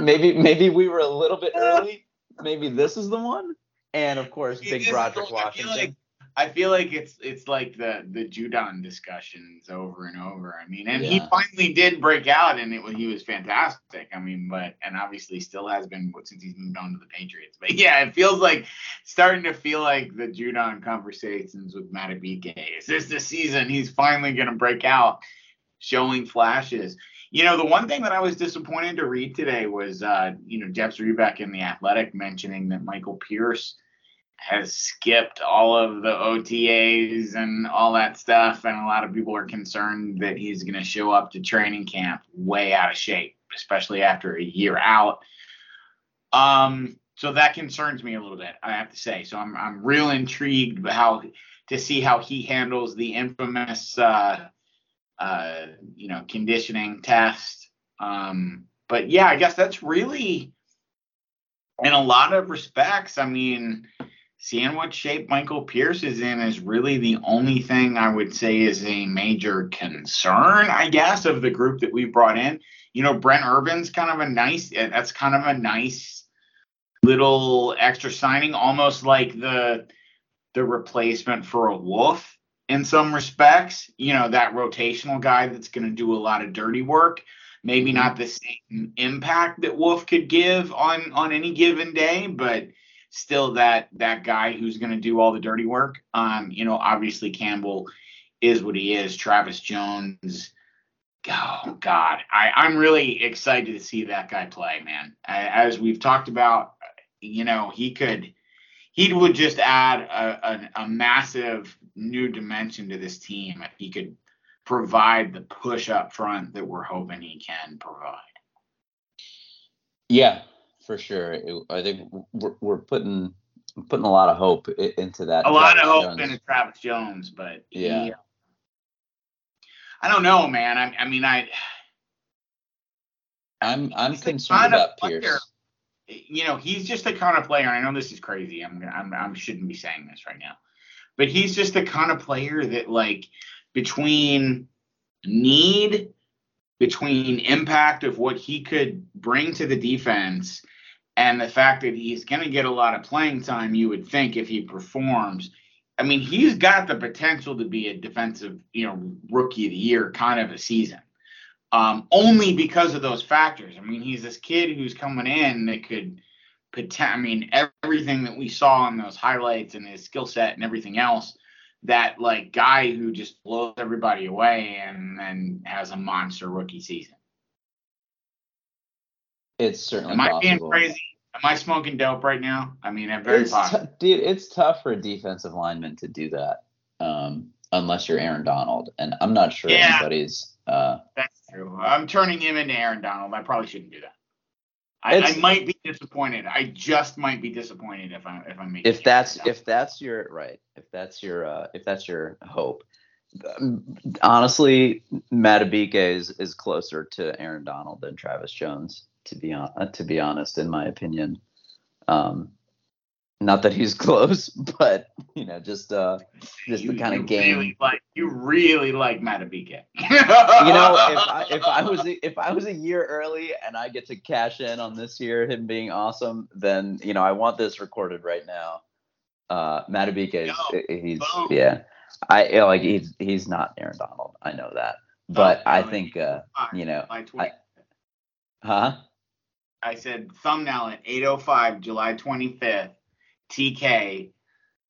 maybe, maybe we were a little bit early. Maybe this is the one. And of course, Big Broderick Washington. I feel like it's it's like the the Judon discussions over and over. I mean, and yeah. he finally did break out, and it he was fantastic. I mean, but and obviously still has been since he's moved on to the Patriots. But yeah, it feels like starting to feel like the Judon conversations with Madubuike. Is this the season he's finally going to break out, showing flashes? You know, the one thing that I was disappointed to read today was, uh, you know, Jeff Zrebiec in the Athletic mentioning that Michael Pierce has skipped all of the OTAs and all that stuff, and a lot of people are concerned that he's going to show up to training camp way out of shape, especially after a year out. Um, so that concerns me a little bit, I have to say. So I'm I'm real intrigued how to see how he handles the infamous uh, uh, you know conditioning test. Um, but yeah, I guess that's really in a lot of respects. I mean seeing what shape Michael Pierce is in is really the only thing I would say is a major concern, I guess, of the group that we brought in. You know, Brent Urban's kind of a nice, eh, that's kind of a nice little extra signing, almost like the the replacement for a Wolfe in some respects. You know, that rotational guy that's going to do a lot of dirty work. Maybe mm-hmm. not the same impact that Wolfe could give on on any given day, but still that that guy who's going to do all the dirty work. Um, you know, obviously Campbell is what he is. Travis Jones. Oh God, I, I'm really excited to see that guy play, man. As we've talked about, you know, he could, he would just add a, a, a massive new dimension to this team. He could provide the push up front that we're hoping he can provide. Yeah, for sure. It, I think we're, we're putting putting a lot of hope into that. A lot of hope Jones. into Travis Jones, but yeah, he, I don't know, man. I, I mean, I. I'm I'm concerned about Pierce. You know, he's just the kind of player. I know this is crazy. I'm I'm I shouldn't be saying this right now, but he's just the kind of player that like between need, between impact of what he could bring to the defense, and the fact that he's going to get a lot of playing time, you would think if he performs. I mean, he's got the potential to be a defensive, you know, rookie of the year kind of a season. Um, only because of those factors. I mean, he's this kid who's coming in that could, I mean, everything that we saw in those highlights and his skill set and everything else that like guy who just blows everybody away and then has a monster rookie season. It's certainly Am I possible. being crazy? Am I smoking dope right now? I mean, I'm very it's possible. T- dude, it's tough for a defensive lineman to do that, um, unless you're Aaron Donald, and I'm not sure yeah, anybody's. Uh, that's true. I'm turning him into Aaron Donald. I probably shouldn't do that. I, I, might be disappointed. I just might be disappointed if I if I'm making. If that's if that's your right, if that's your uh, if that's your hope. Um, honestly, Madubuike is is closer to Aaron Donald than Travis Jones. To be on, uh, to be honest, in my opinion. Um, not that he's close, but you know, just uh, just you, the kind of game. Really like you really like Madubuike. you know, if I, if I was a, if I was a year early and I get to cash in on this year, him being awesome, then you know I want this recorded right now. Uh, Madubuike is Yo, he's boom. yeah, I you know, like he's he's not Aaron Donald. I know that, but oh, I think uh, you know, I, huh? I said thumbnail at 8:05, July 25th TK,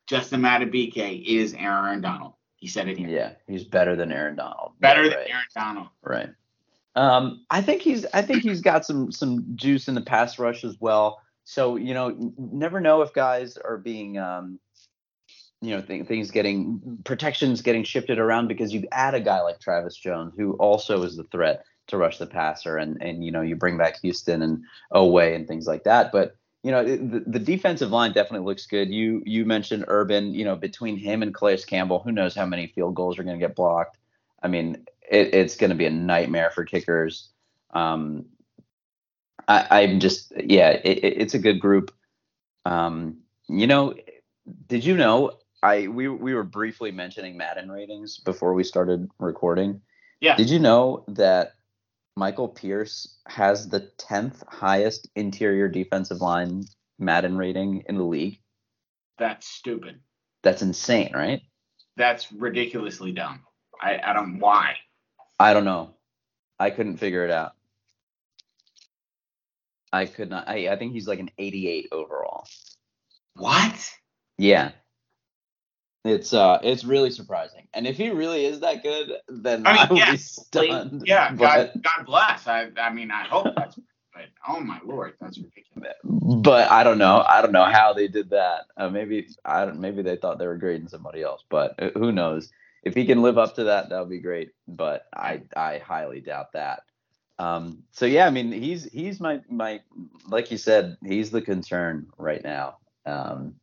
Justin Madubuike is Aaron Donald. He said it here. Yeah, he's better than Aaron Donald. Better yeah, than right. Aaron Donald. Right. Um, I think he's I think he's got some some juice in the pass rush as well. So you know, never know if guys are being um, you know th- things getting protections getting shifted around because you add a guy like Travis Jones who also is the threat to rush the passer and and you know you bring back Houston and Oweh and things like that. But you know, the, the, defensive line definitely looks good. You you mentioned Urban, you know, between him and Calais Campbell, who knows how many field goals are going to get blocked. I mean, it, it's going to be a nightmare for kickers. Um, I, am just, yeah, it, it's a good group. Um, you know, did you know I we we were briefly mentioning Madden ratings before we started recording. Yeah. Did you know that Michael Pierce has the 10th highest interior defensive line Madden rating in the league. That's stupid. That's insane, right? That's ridiculously dumb. I, I don't why. I don't know. I couldn't figure it out. I could not. I, I think he's like an 88 overall. What? Yeah. It's uh, it's really surprising. And if he really is that good, then I, mean, I yeah, be stunned. Yeah, but, God, God bless. I, I mean, I hope that's. But oh my lord, that's ridiculous. But I don't know. I don't know how they did that. Uh, maybe I don't. Maybe they thought they were grading somebody else. But uh, who knows? If he can live up to that, that would be great. But I I highly doubt that. Um, so yeah, I mean, he's he's my my like you said, he's the concern right now. Um,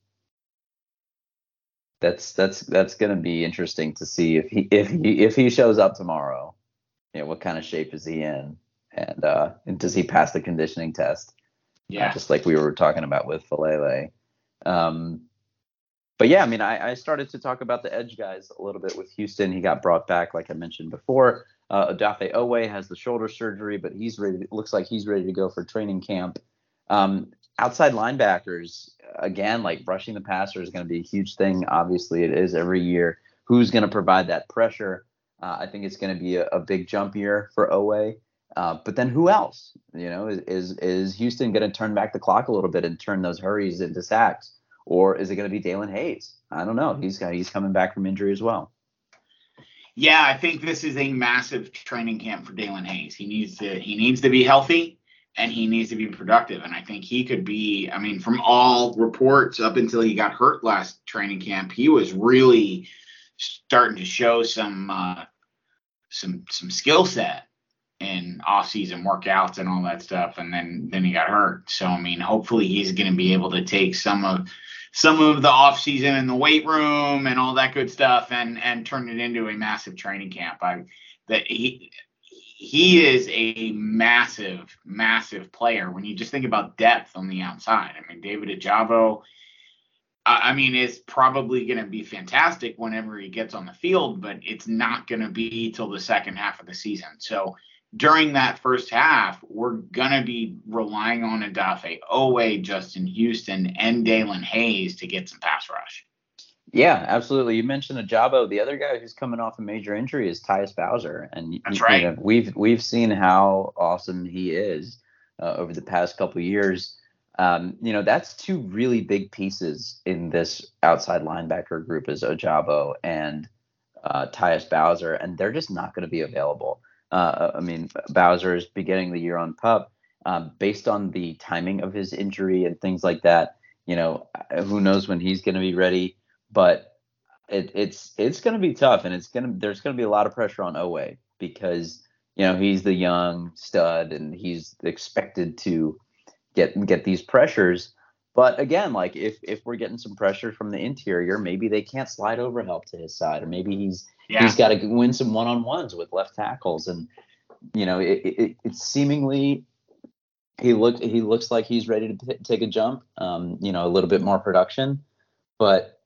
that's that's that's going to be interesting to see if he if he if he shows up tomorrow. You know, what kind of shape is he in, and uh, and does he pass the conditioning test? Yeah, uh, just like we were talking about with Faalele. Um, but yeah, I mean, I, I started to talk about the edge guys a little bit with Houston. He got brought back, like I mentioned before. Uh, Odafe Oweh has the shoulder surgery, but he's ready. looks like he's ready to go for training camp. Um, outside linebackers, again, like rushing the passer is going to be a huge thing. Obviously, it is every year. Who's going to provide that pressure? Uh, I think it's going to be a, a, big jump year for Oweh. Uh, but then who else? You know, is is, is Houston going to turn back the clock a little bit and turn those hurries into sacks, or is it going to be Daelin Hayes? I don't know. He's got, he's coming back from injury as well. Yeah, I think this is a massive training camp for Daelin Hayes. He needs to he needs to be healthy and he needs to be productive. And I think he could be, I mean, from all reports up until he got hurt last training camp, he was really starting to show some uh, some some skill set in off season workouts and all that stuff, and then then he got hurt. So I mean, hopefully he's going to be able to take some of some of the off season in the weight room and all that good stuff and and turn it into a massive training camp. I that he he is a massive, massive player when you just think about depth on the outside. I mean, David Ojabo, I mean, is probably going to be fantastic whenever he gets on the field, but it's not going to be till the second half of the season. So during that first half, we're going to be relying on Odafe, Oweh, Justin Houston, and Daelin Hayes to get some pass rush. Yeah, absolutely. You mentioned Ojabo. The other guy who's coming off a major injury is Tyus Bowser, and that's right. know, we've we've seen how awesome he is uh, over the past couple years. Um, you know, that's two really big pieces in this outside linebacker group is Ojabo and uh, Tyus Bowser, and they're just not going to be available. Uh, I mean, Bowser is beginning the year on pup. Um, based on the timing of his injury and things like that, you know, who knows when he's going to be ready but it, it's it's going to be tough, and it's going to there's going to be a lot of pressure on Oweh because you know he's the young stud, and he's expected to get get these pressures. But again, like if if we're getting some pressure from the interior, maybe they can't slide over help to his side, or maybe he's yeah. he's got to win some one on ones with left tackles, and you know it, it, it's seemingly he looked he looks like he's ready to p- take a jump, um, you know, a little bit more production, but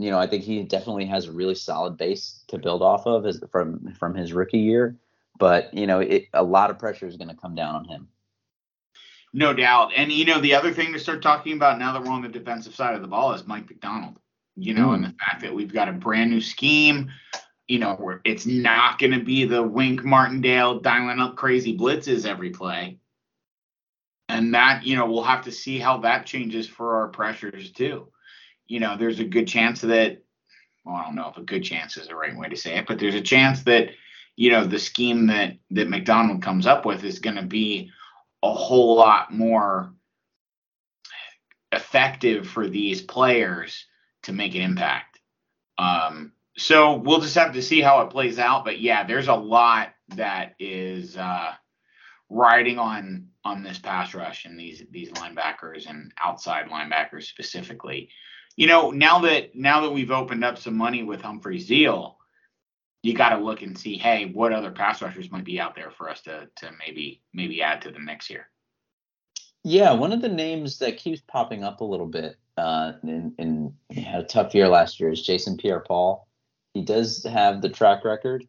you know, I think he definitely has a really solid base to build off of as, from from his rookie year. But you know, it, a lot of pressure is going to come down on him. No doubt. And you know, the other thing to start talking about now that we're on the defensive side of the ball is Mike Macdonald. You know, mm. and the fact that we've got a brand new scheme. You know, it's not going to be the Wink Martindale dialing up crazy blitzes every play. And that, you know, we'll have to see how that changes for our pressures too you know, there's a good chance that, well, I don't know if a good chance is the right way to say it, but there's a chance that, you know, the scheme that that Macdonald comes up with is going to be a whole lot more effective for these players to make an impact. Um, so we'll just have to see how it plays out. But yeah, there's a lot that is uh, riding on on this pass rush and these these linebackers and outside linebackers specifically you know, now that now that we've opened up some money with Humphrey Zeal, you got to look and see, hey, what other pass rushers might be out there for us to to maybe maybe add to the mix here. Yeah, one of the names that keeps popping up a little bit, uh, and, and had a tough year last year, is Jason Pierre-Paul. He does have the track record,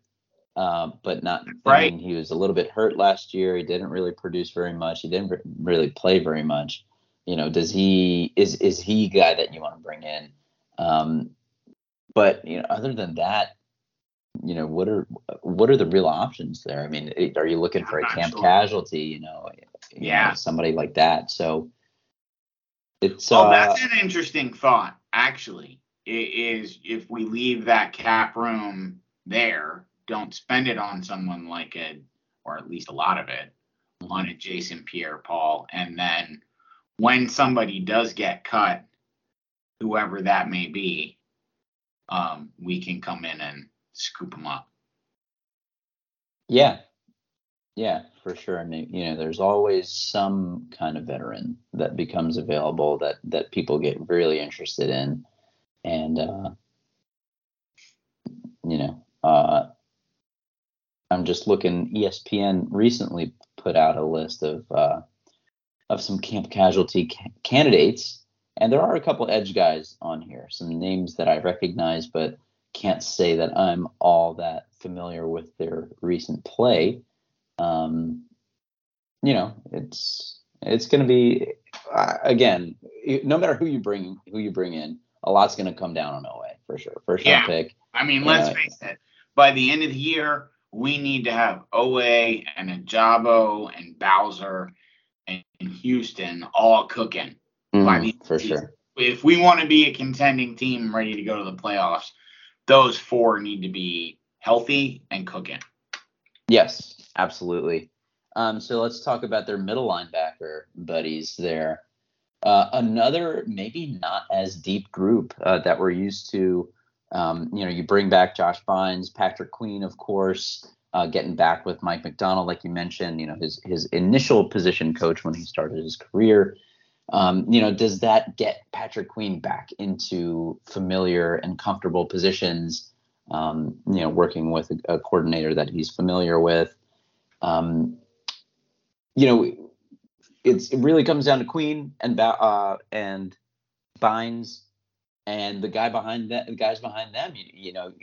uh, but not. Right. I mean, he was a little bit hurt last year. He didn't really produce very much. He didn't really play very much you know, does he is is he a guy that you want to bring in? Um, but you know, other than that, you know, what are what are the real options there? I mean, are you looking for a camp sure. casualty? You know, you yeah, know, somebody like that. So it's oh, uh, that's an interesting thought. Actually, is if we leave that cap room there, don't spend it on someone like a, or at least a lot of it, on a Jason Pierre-Paul, and then when somebody does get cut, whoever that may be, um, we can come in and scoop them up. Yeah, yeah, for sure. I mean, you know, there's always some kind of veteran that becomes available that that people get really interested in, and uh, you know, uh, I'm just looking. ESPN recently put out a list of uh, of some camp casualty ca- candidates, and there are a couple edge guys on here, some names that I recognize, but can't say that I'm all that familiar with their recent play. Um, you know, it's it's going to be uh, again, no matter who you bring who you bring in, a lot's going to come down on Oweh for sure. First yeah. round pick. I mean, let's uh, face it. By the end of the year, we need to have Oweh and Ojabo and Bowser and Houston all cooking. Mm, for sure. If we want to be a contending team ready to go to the playoffs, those four need to be healthy and cooking. Yes, absolutely. Um, so let's talk about their middle linebacker buddies there. Uh, another maybe not as deep group uh, that we're used to Um, you know, you bring back Josh Bynes, Patrick Queen, of course, uh, getting back with Mike Macdonald, like you mentioned. You know, his his initial position coach when he started his career. Um, you know, does that get Patrick Queen back into familiar and comfortable positions? Um, you know, working with a, a, coordinator that he's familiar with. Um, you know, it's it really comes down to Queen and uh, and Bynes and the guy behind that, the guys behind them. You, you know,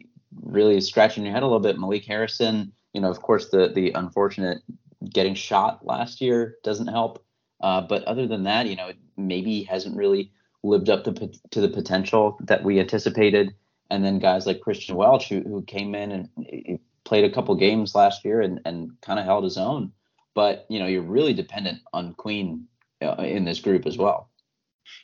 really scratching your head a little bit. Malik Harrison. You know, of course, the the unfortunate getting shot last year doesn't help. Uh, but other than that, you know, maybe hasn't really lived up to, to the potential that we anticipated. And then guys like Christian Welch, who, who came in and played a couple games last year and, and kind of held his own. But, you know, you're really dependent on Queen uh, in this group as well.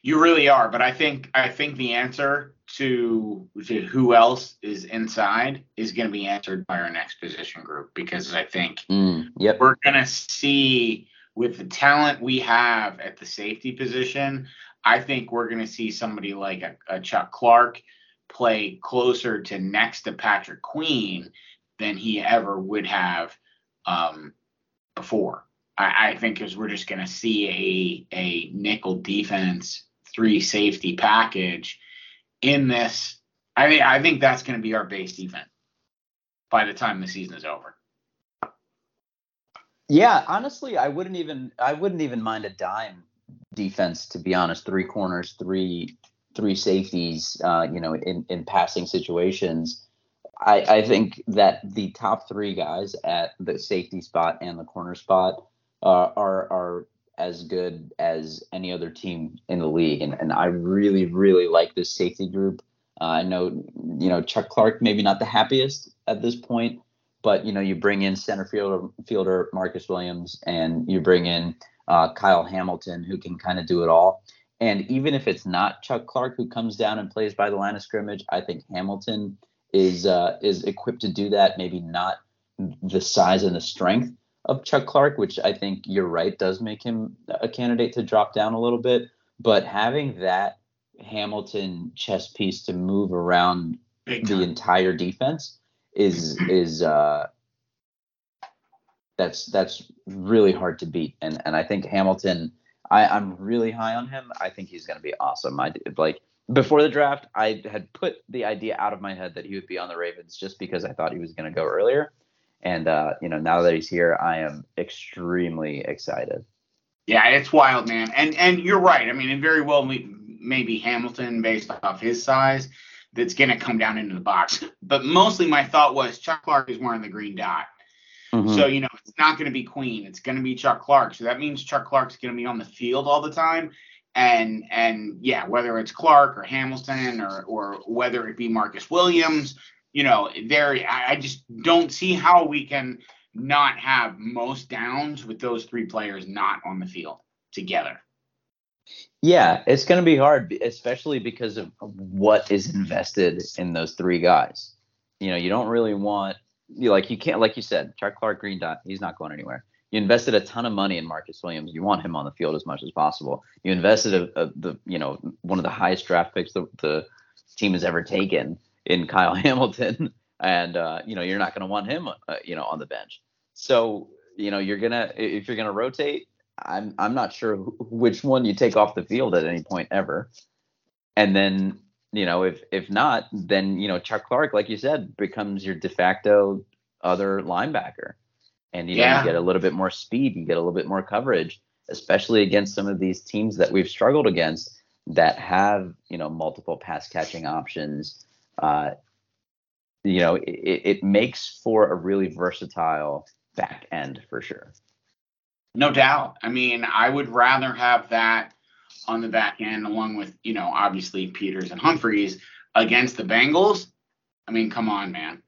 You really are, but I think I think the answer to to who else is inside is going to be answered by our next position group because I think mm, yep. we're going to see with the talent we have at the safety position, I think we're going to see somebody like a, a, Chuck Clark play closer to next to Patrick Queen than he ever would have um, before. I, I think because we're just going to see a a nickel defense three safety package in this. I mean, I think that's going to be our base defense by the time the season is over. Yeah, honestly, I wouldn't even I wouldn't even mind a dime defense to be honest. Three corners, three three safeties, uh, you know, in in passing situations. I, I think that the top three guys at the safety spot and the corner spot uh, are are as good as any other team in the league, and and I really really like this safety group. Uh, I know you know Chuck Clark maybe not the happiest at this point but you know, you bring in center fielder, fielder Marcus Williams, and you bring in uh, Kyle Hamilton, who can kind of do it all. And even if it's not Chuck Clark who comes down and plays by the line of scrimmage, I think Hamilton is uh, is equipped to do that. Maybe not the size and the strength of Chuck Clark, which I think you're right does make him a candidate to drop down a little bit. But having that Hamilton chess piece to move around the entire defense is is uh that's that's really hard to beat. And and I think Hamilton I I'm really high on him. I think he's going to be awesome. I like before the draft I had put the idea out of my head that he would be on the Ravens just because I thought he was going to go earlier and uh you know now that he's here I am extremely excited yeah it's wild man and and you're right I mean it very well maybe Hamilton based off his size that's going to come down into the box. But mostly my thought was Chuck Clark is wearing the green dot. Mm-hmm. So, you know, it's not going to be Queen. It's going to be Chuck Clark. So that means Chuck Clark's going to be on the field all the time. And and yeah, whether it's Clark or Hamilton or or whether it be Marcus Williams, you know, there I, just don't see how we can not have most downs with those three players not on the field together. Yeah, it's going to be hard, especially because of what is invested in those three guys. You know, you don't really want you like you can't like you said, Chuck Clark, Green Dot, he's not going anywhere. You invested a ton of money in Marcus Williams. You want him on the field as much as possible. You invested a, a, the you know one of the highest draft picks the, the team has ever taken in Kyle Hamilton, and uh, you know you're not going to want him uh, you know on the bench. So you know you're gonna if you're gonna rotate, I'm I'm not sure which one you take off the field at any point ever. And then you know if if not, then you know Chuck Clark, like you said, becomes your de facto other linebacker, and you know you get a little bit more speed, you get a little bit more coverage, especially against some of these teams that we've struggled against that have you know multiple pass catching options. Uh, you know it, it makes for a really versatile back end for sure. No doubt. I mean, I would rather have that on the back end, along with, you know, obviously Peters and Humphreys against the Bengals. I mean, come on, man.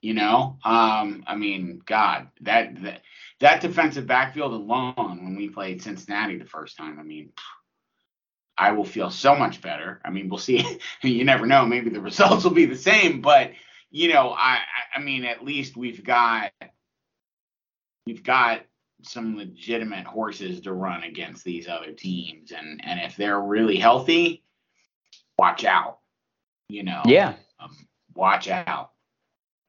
You know, um, I mean, God, that, that that defensive backfield alone, when we played Cincinnati the first time, I mean, I will feel so much better. I mean, we'll see. you never know. Maybe the results will be the same, but you know, I, I mean, at least we've got we've got some legitimate horses to run against these other teams, and and if they're really healthy, watch out. You know. Yeah. Um, watch out.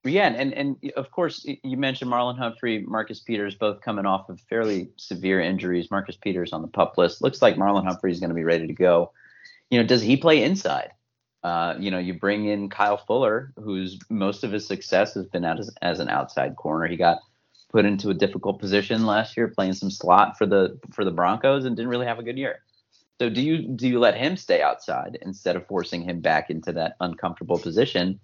Yeah, and, and of course you mentioned Marlon Humphrey, Marcus Peters, both coming off of fairly severe injuries. Marcus Peters on the pup list. Looks like Marlon Humphrey is going to be ready to go. You know, does he play inside? Uh, you know, you bring in Kyle Fuller, who's most of his success has been as, as an outside corner. He got put into a difficult position last year, playing some slot for the for the Broncos, and didn't really have a good year. So do you do you let him stay outside instead of forcing him back into that uncomfortable position?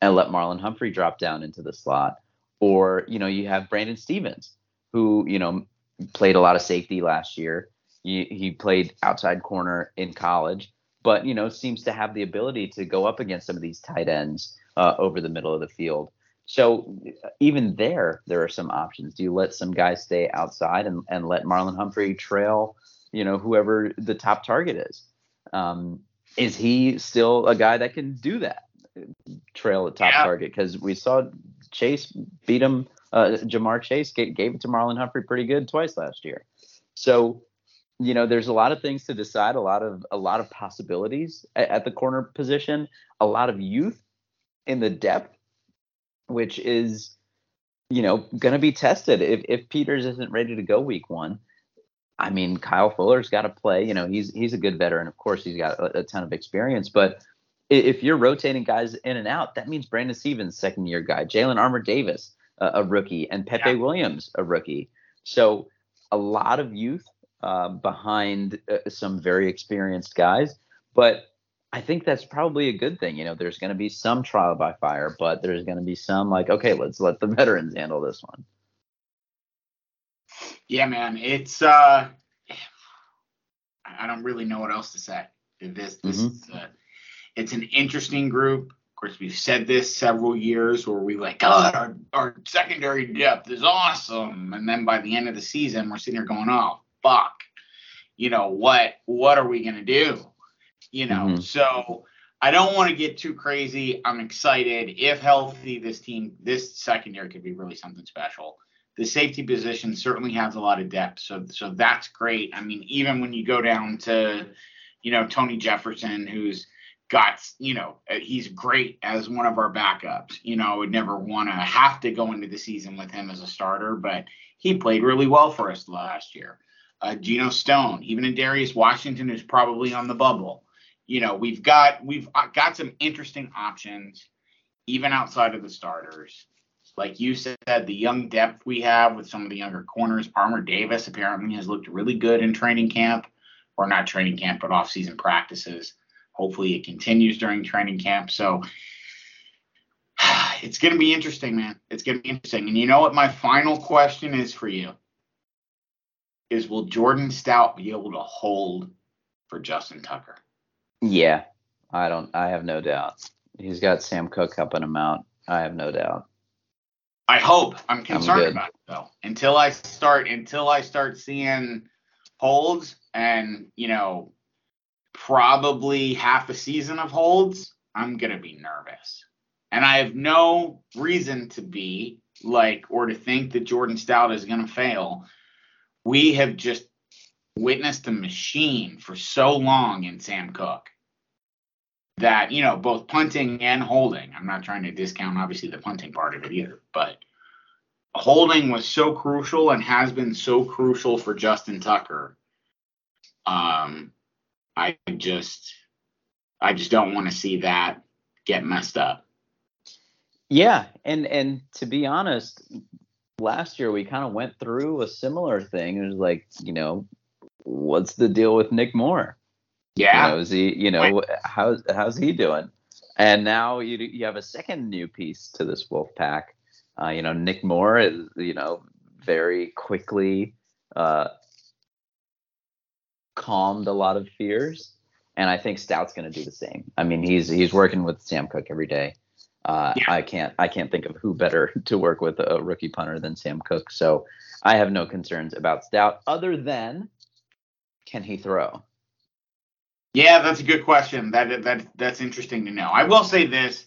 And let Marlon Humphrey drop down into the slot. Or, you know, you have Brandon Stephens, who, you know, played a lot of safety last year. He, he played outside corner in college, but, you know, seems to have the ability to go up against some of these tight ends uh, over the middle of the field. So even there, there are some options. Do you let some guys stay outside and, and let Marlon Humphrey trail, you know, whoever the top target is? Um, is he still a guy that can do that? Trail at top yeah. target because we saw Chase beat him. Uh, Ja'Marr Chase gave, gave it to Marlon Humphrey pretty good twice last year. So, you know, there's a lot of things to decide, a lot of a lot of possibilities at, at the corner position, a lot of youth in the depth, which is, you know, going to be tested if if Peters isn't ready to go week one. I mean, Kyle Fuller's got to play. You know, he's he's a good veteran. Of course, he's got a, a ton of experience, but if you're rotating guys in and out, that means Brandon Stephens, second year guy, Jalen Armour Davis, uh, a rookie, and Pepe yeah. Williams, a rookie. So a lot of youth uh, behind uh, some very experienced guys, but I think that's probably a good thing. You know, there's going to be some trial by fire, but there's going to be some like, okay, let's let the veterans handle this one. Yeah, man, it's uh, I don't really know what else to say. This this mm-hmm. is, uh, it's an interesting group. Of course, we've said this several years where we like, God, our, our secondary depth is awesome. And then by the end of the season, we're sitting here going, oh, fuck. You know, what what are we gonna do? You know, mm-hmm. so I don't want to get too crazy. I'm excited. If healthy, this team, this secondary could be really something special. The safety position certainly has a lot of depth, so so that's great. I mean, even when you go down to, you know, Tony Jefferson, who's got, you know, uh, he's great as one of our backups. You know, I would never want to have to go into the season with him as a starter, but he played really well for us last year. Uh, Stone, even in Darius Washington, is probably on the bubble. You know, we've got we've uh, got some interesting options, even outside of the starters. Like you said, the young depth we have with some of the younger corners. Armour Davis apparently has looked really good in training camp, or not training camp, but off-season practices. Hopefully it continues during training camp. So it's going to be interesting, man. It's going to be interesting. And you know what my final question is for you? Is will Jordan Stout be able to hold for Justin Tucker? Yeah, I don't. I have no doubt. He's got Sam Koch helping him out. I have no doubt. I hope. I'm concerned I'm about it though. Until I start, until I start seeing holds and you know probably half a season of holds, I'm going to be nervous. And I have no reason to be like or to think that Jordan Stout is going to fail. We have just witnessed a machine for so long in Sam Koch that, you know, both punting and holding, I'm not trying to discount obviously the punting part of it either, but holding was so crucial and has been so crucial for Justin Tucker. Um, I just I just don't want to see that get messed up. Yeah, and and to be honest, last year we kind of went through a similar thing. It was like, you know, what's the deal with Nick Moore? Yeah, you know, is he, you know, how's how's he doing? And now you you have a second new piece to this wolf pack. Uh, you know, Nick Moore is, you know, very quickly uh, calmed a lot of fears, and I think Stout's going to do the same. I mean, he's he's working with Sam Koch every day. Uh, yeah. I can't I can't think of who better to work with a rookie punter than Sam Koch. So I have no concerns about Stout other than can he throw? Yeah, that's a good question. That that that's interesting to know. I will say this,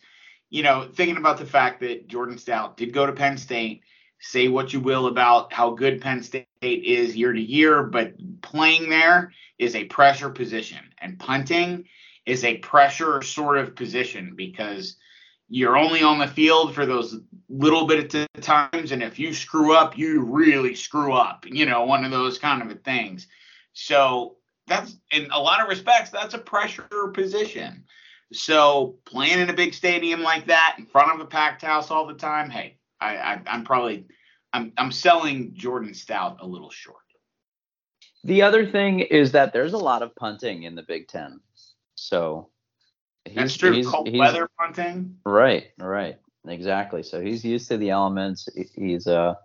you know, thinking about the fact that Jordan Stout did go to Penn State say what you will about how good Penn State is year to year, but playing there is a pressure position, and punting is a pressure sort of position because you're only on the field for those little bit of times, and if you screw up, you really screw up. You know, one of those kind of things. So that's in a lot of respects, that's a pressure position. So playing in a big stadium like that in front of a packed house all the time, hey, I, I I'm probably I'm I'm selling Jordan Stout a little short. The other thing is that there's a lot of punting in the Big Ten. So that's true. He's, Cold he's, weather punting. Right, right, exactly. So he's used to the elements. He's uh,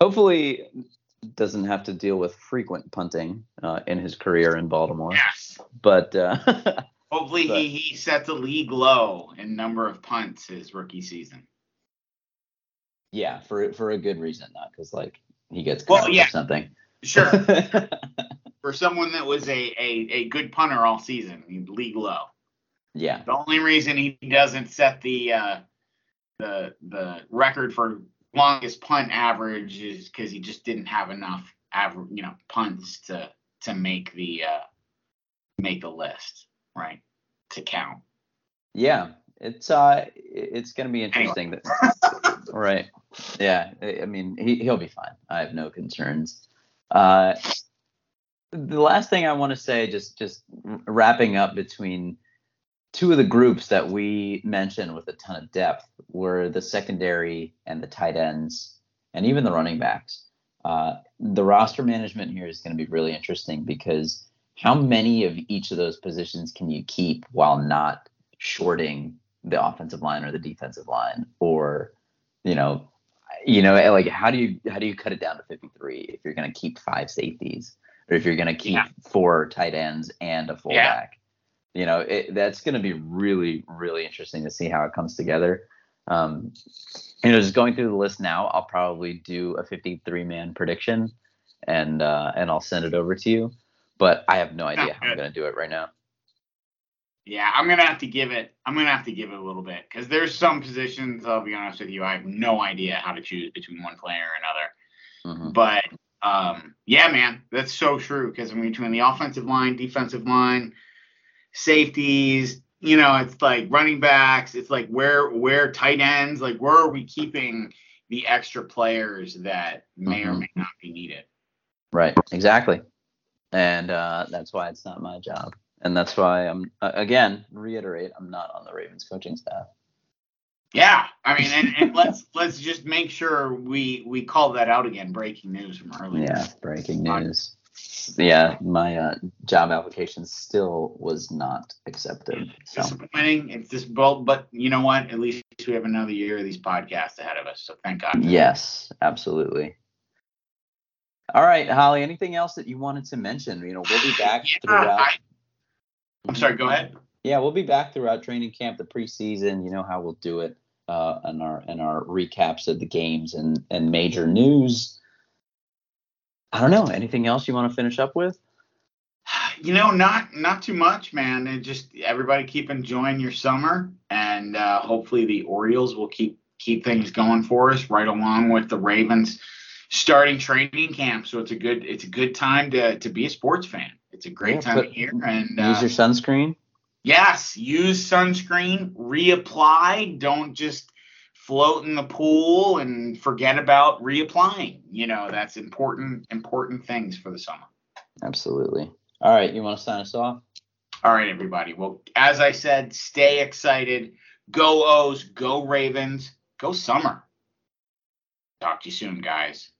hopefully doesn't have to deal with frequent punting uh, in his career in Baltimore. Yes. But uh, hopefully but, he he sets a league low in number of punts his rookie season. Yeah, for for a good reason, not because like he gets well, yeah. or something. Sure. for someone that was a, a a good punter all season, league low. Yeah. The only reason he doesn't set the uh, the the record for longest punt average is because he just didn't have enough average, you know, punts to to make the uh, make the list, right? To count. Yeah, it's uh, it's gonna be interesting. Anyway. That, right. Yeah, I mean, he he'll be fine. I have no concerns. Uh, the last thing I want to say, just just wrapping up between two of the groups that we mentioned with a ton of depth were the secondary and the tight ends and even the running backs. Uh, the roster management here is going to be really interesting because how many of each of those positions can you keep while not shorting the offensive line or the defensive line or you know you know like how do you how do you cut it down to 53 if you're going to keep five safeties or if you're going to keep yeah. four tight ends and a fullback? You know it, that's going to be really really interesting to see how it comes together. Um, you know just going through the list now i'll probably do a 53 man prediction and uh, and i'll send it over to you but i have no idea how i'm going to do it right now yeah i'm going to have to give it i'm to have to give it a little bit because there's some positions i'll be honest with you i have no idea how to choose between one player or another mm-hmm. but um, yeah man that's so true because between the offensive line defensive line safeties, you know, it's like running backs, it's like where where tight ends, like where are we keeping the extra players that may mm-hmm. or may not be needed? Right, exactly. And uh, that's why it's not my job. And that's why I'm again reiterate I'm not on the Ravens coaching staff. Yeah, I mean, and, and let's let's just make sure we we call that out again. Breaking news from earlier. Yeah, breaking news yeah, my uh, job application still was not accepted. So. Disappointing. It's this bold, but you know what? At least we have another year of these podcasts ahead of us. So thank God. Yes, absolutely. All right, Holly. Anything else that you wanted to mention? You know, we'll be back yeah, throughout. I, I'm sorry. Go ahead. Yeah, we'll be back throughout training camp, the preseason. You know how we'll do it, uh, and our and our recaps of the games and and major news. I don't know. Anything else you want to finish up with? You know, not not too much, man. It just everybody keep enjoying your summer, and uh, hopefully the Orioles will keep keep things going for us, right along with the Ravens starting training camp. So it's a good it's a good time to to be a sports fan. It's a great yeah, time put, of year, and use uh, your sunscreen. Yes, use sunscreen. Reapply. Don't just float in the pool and forget about reapplying. You know, that's important, important things for the summer. Absolutely. All right. You want to sign us off? All right, everybody. Well, as I said, stay excited. Go O's, go Ravens, go summer. Talk to you soon, guys.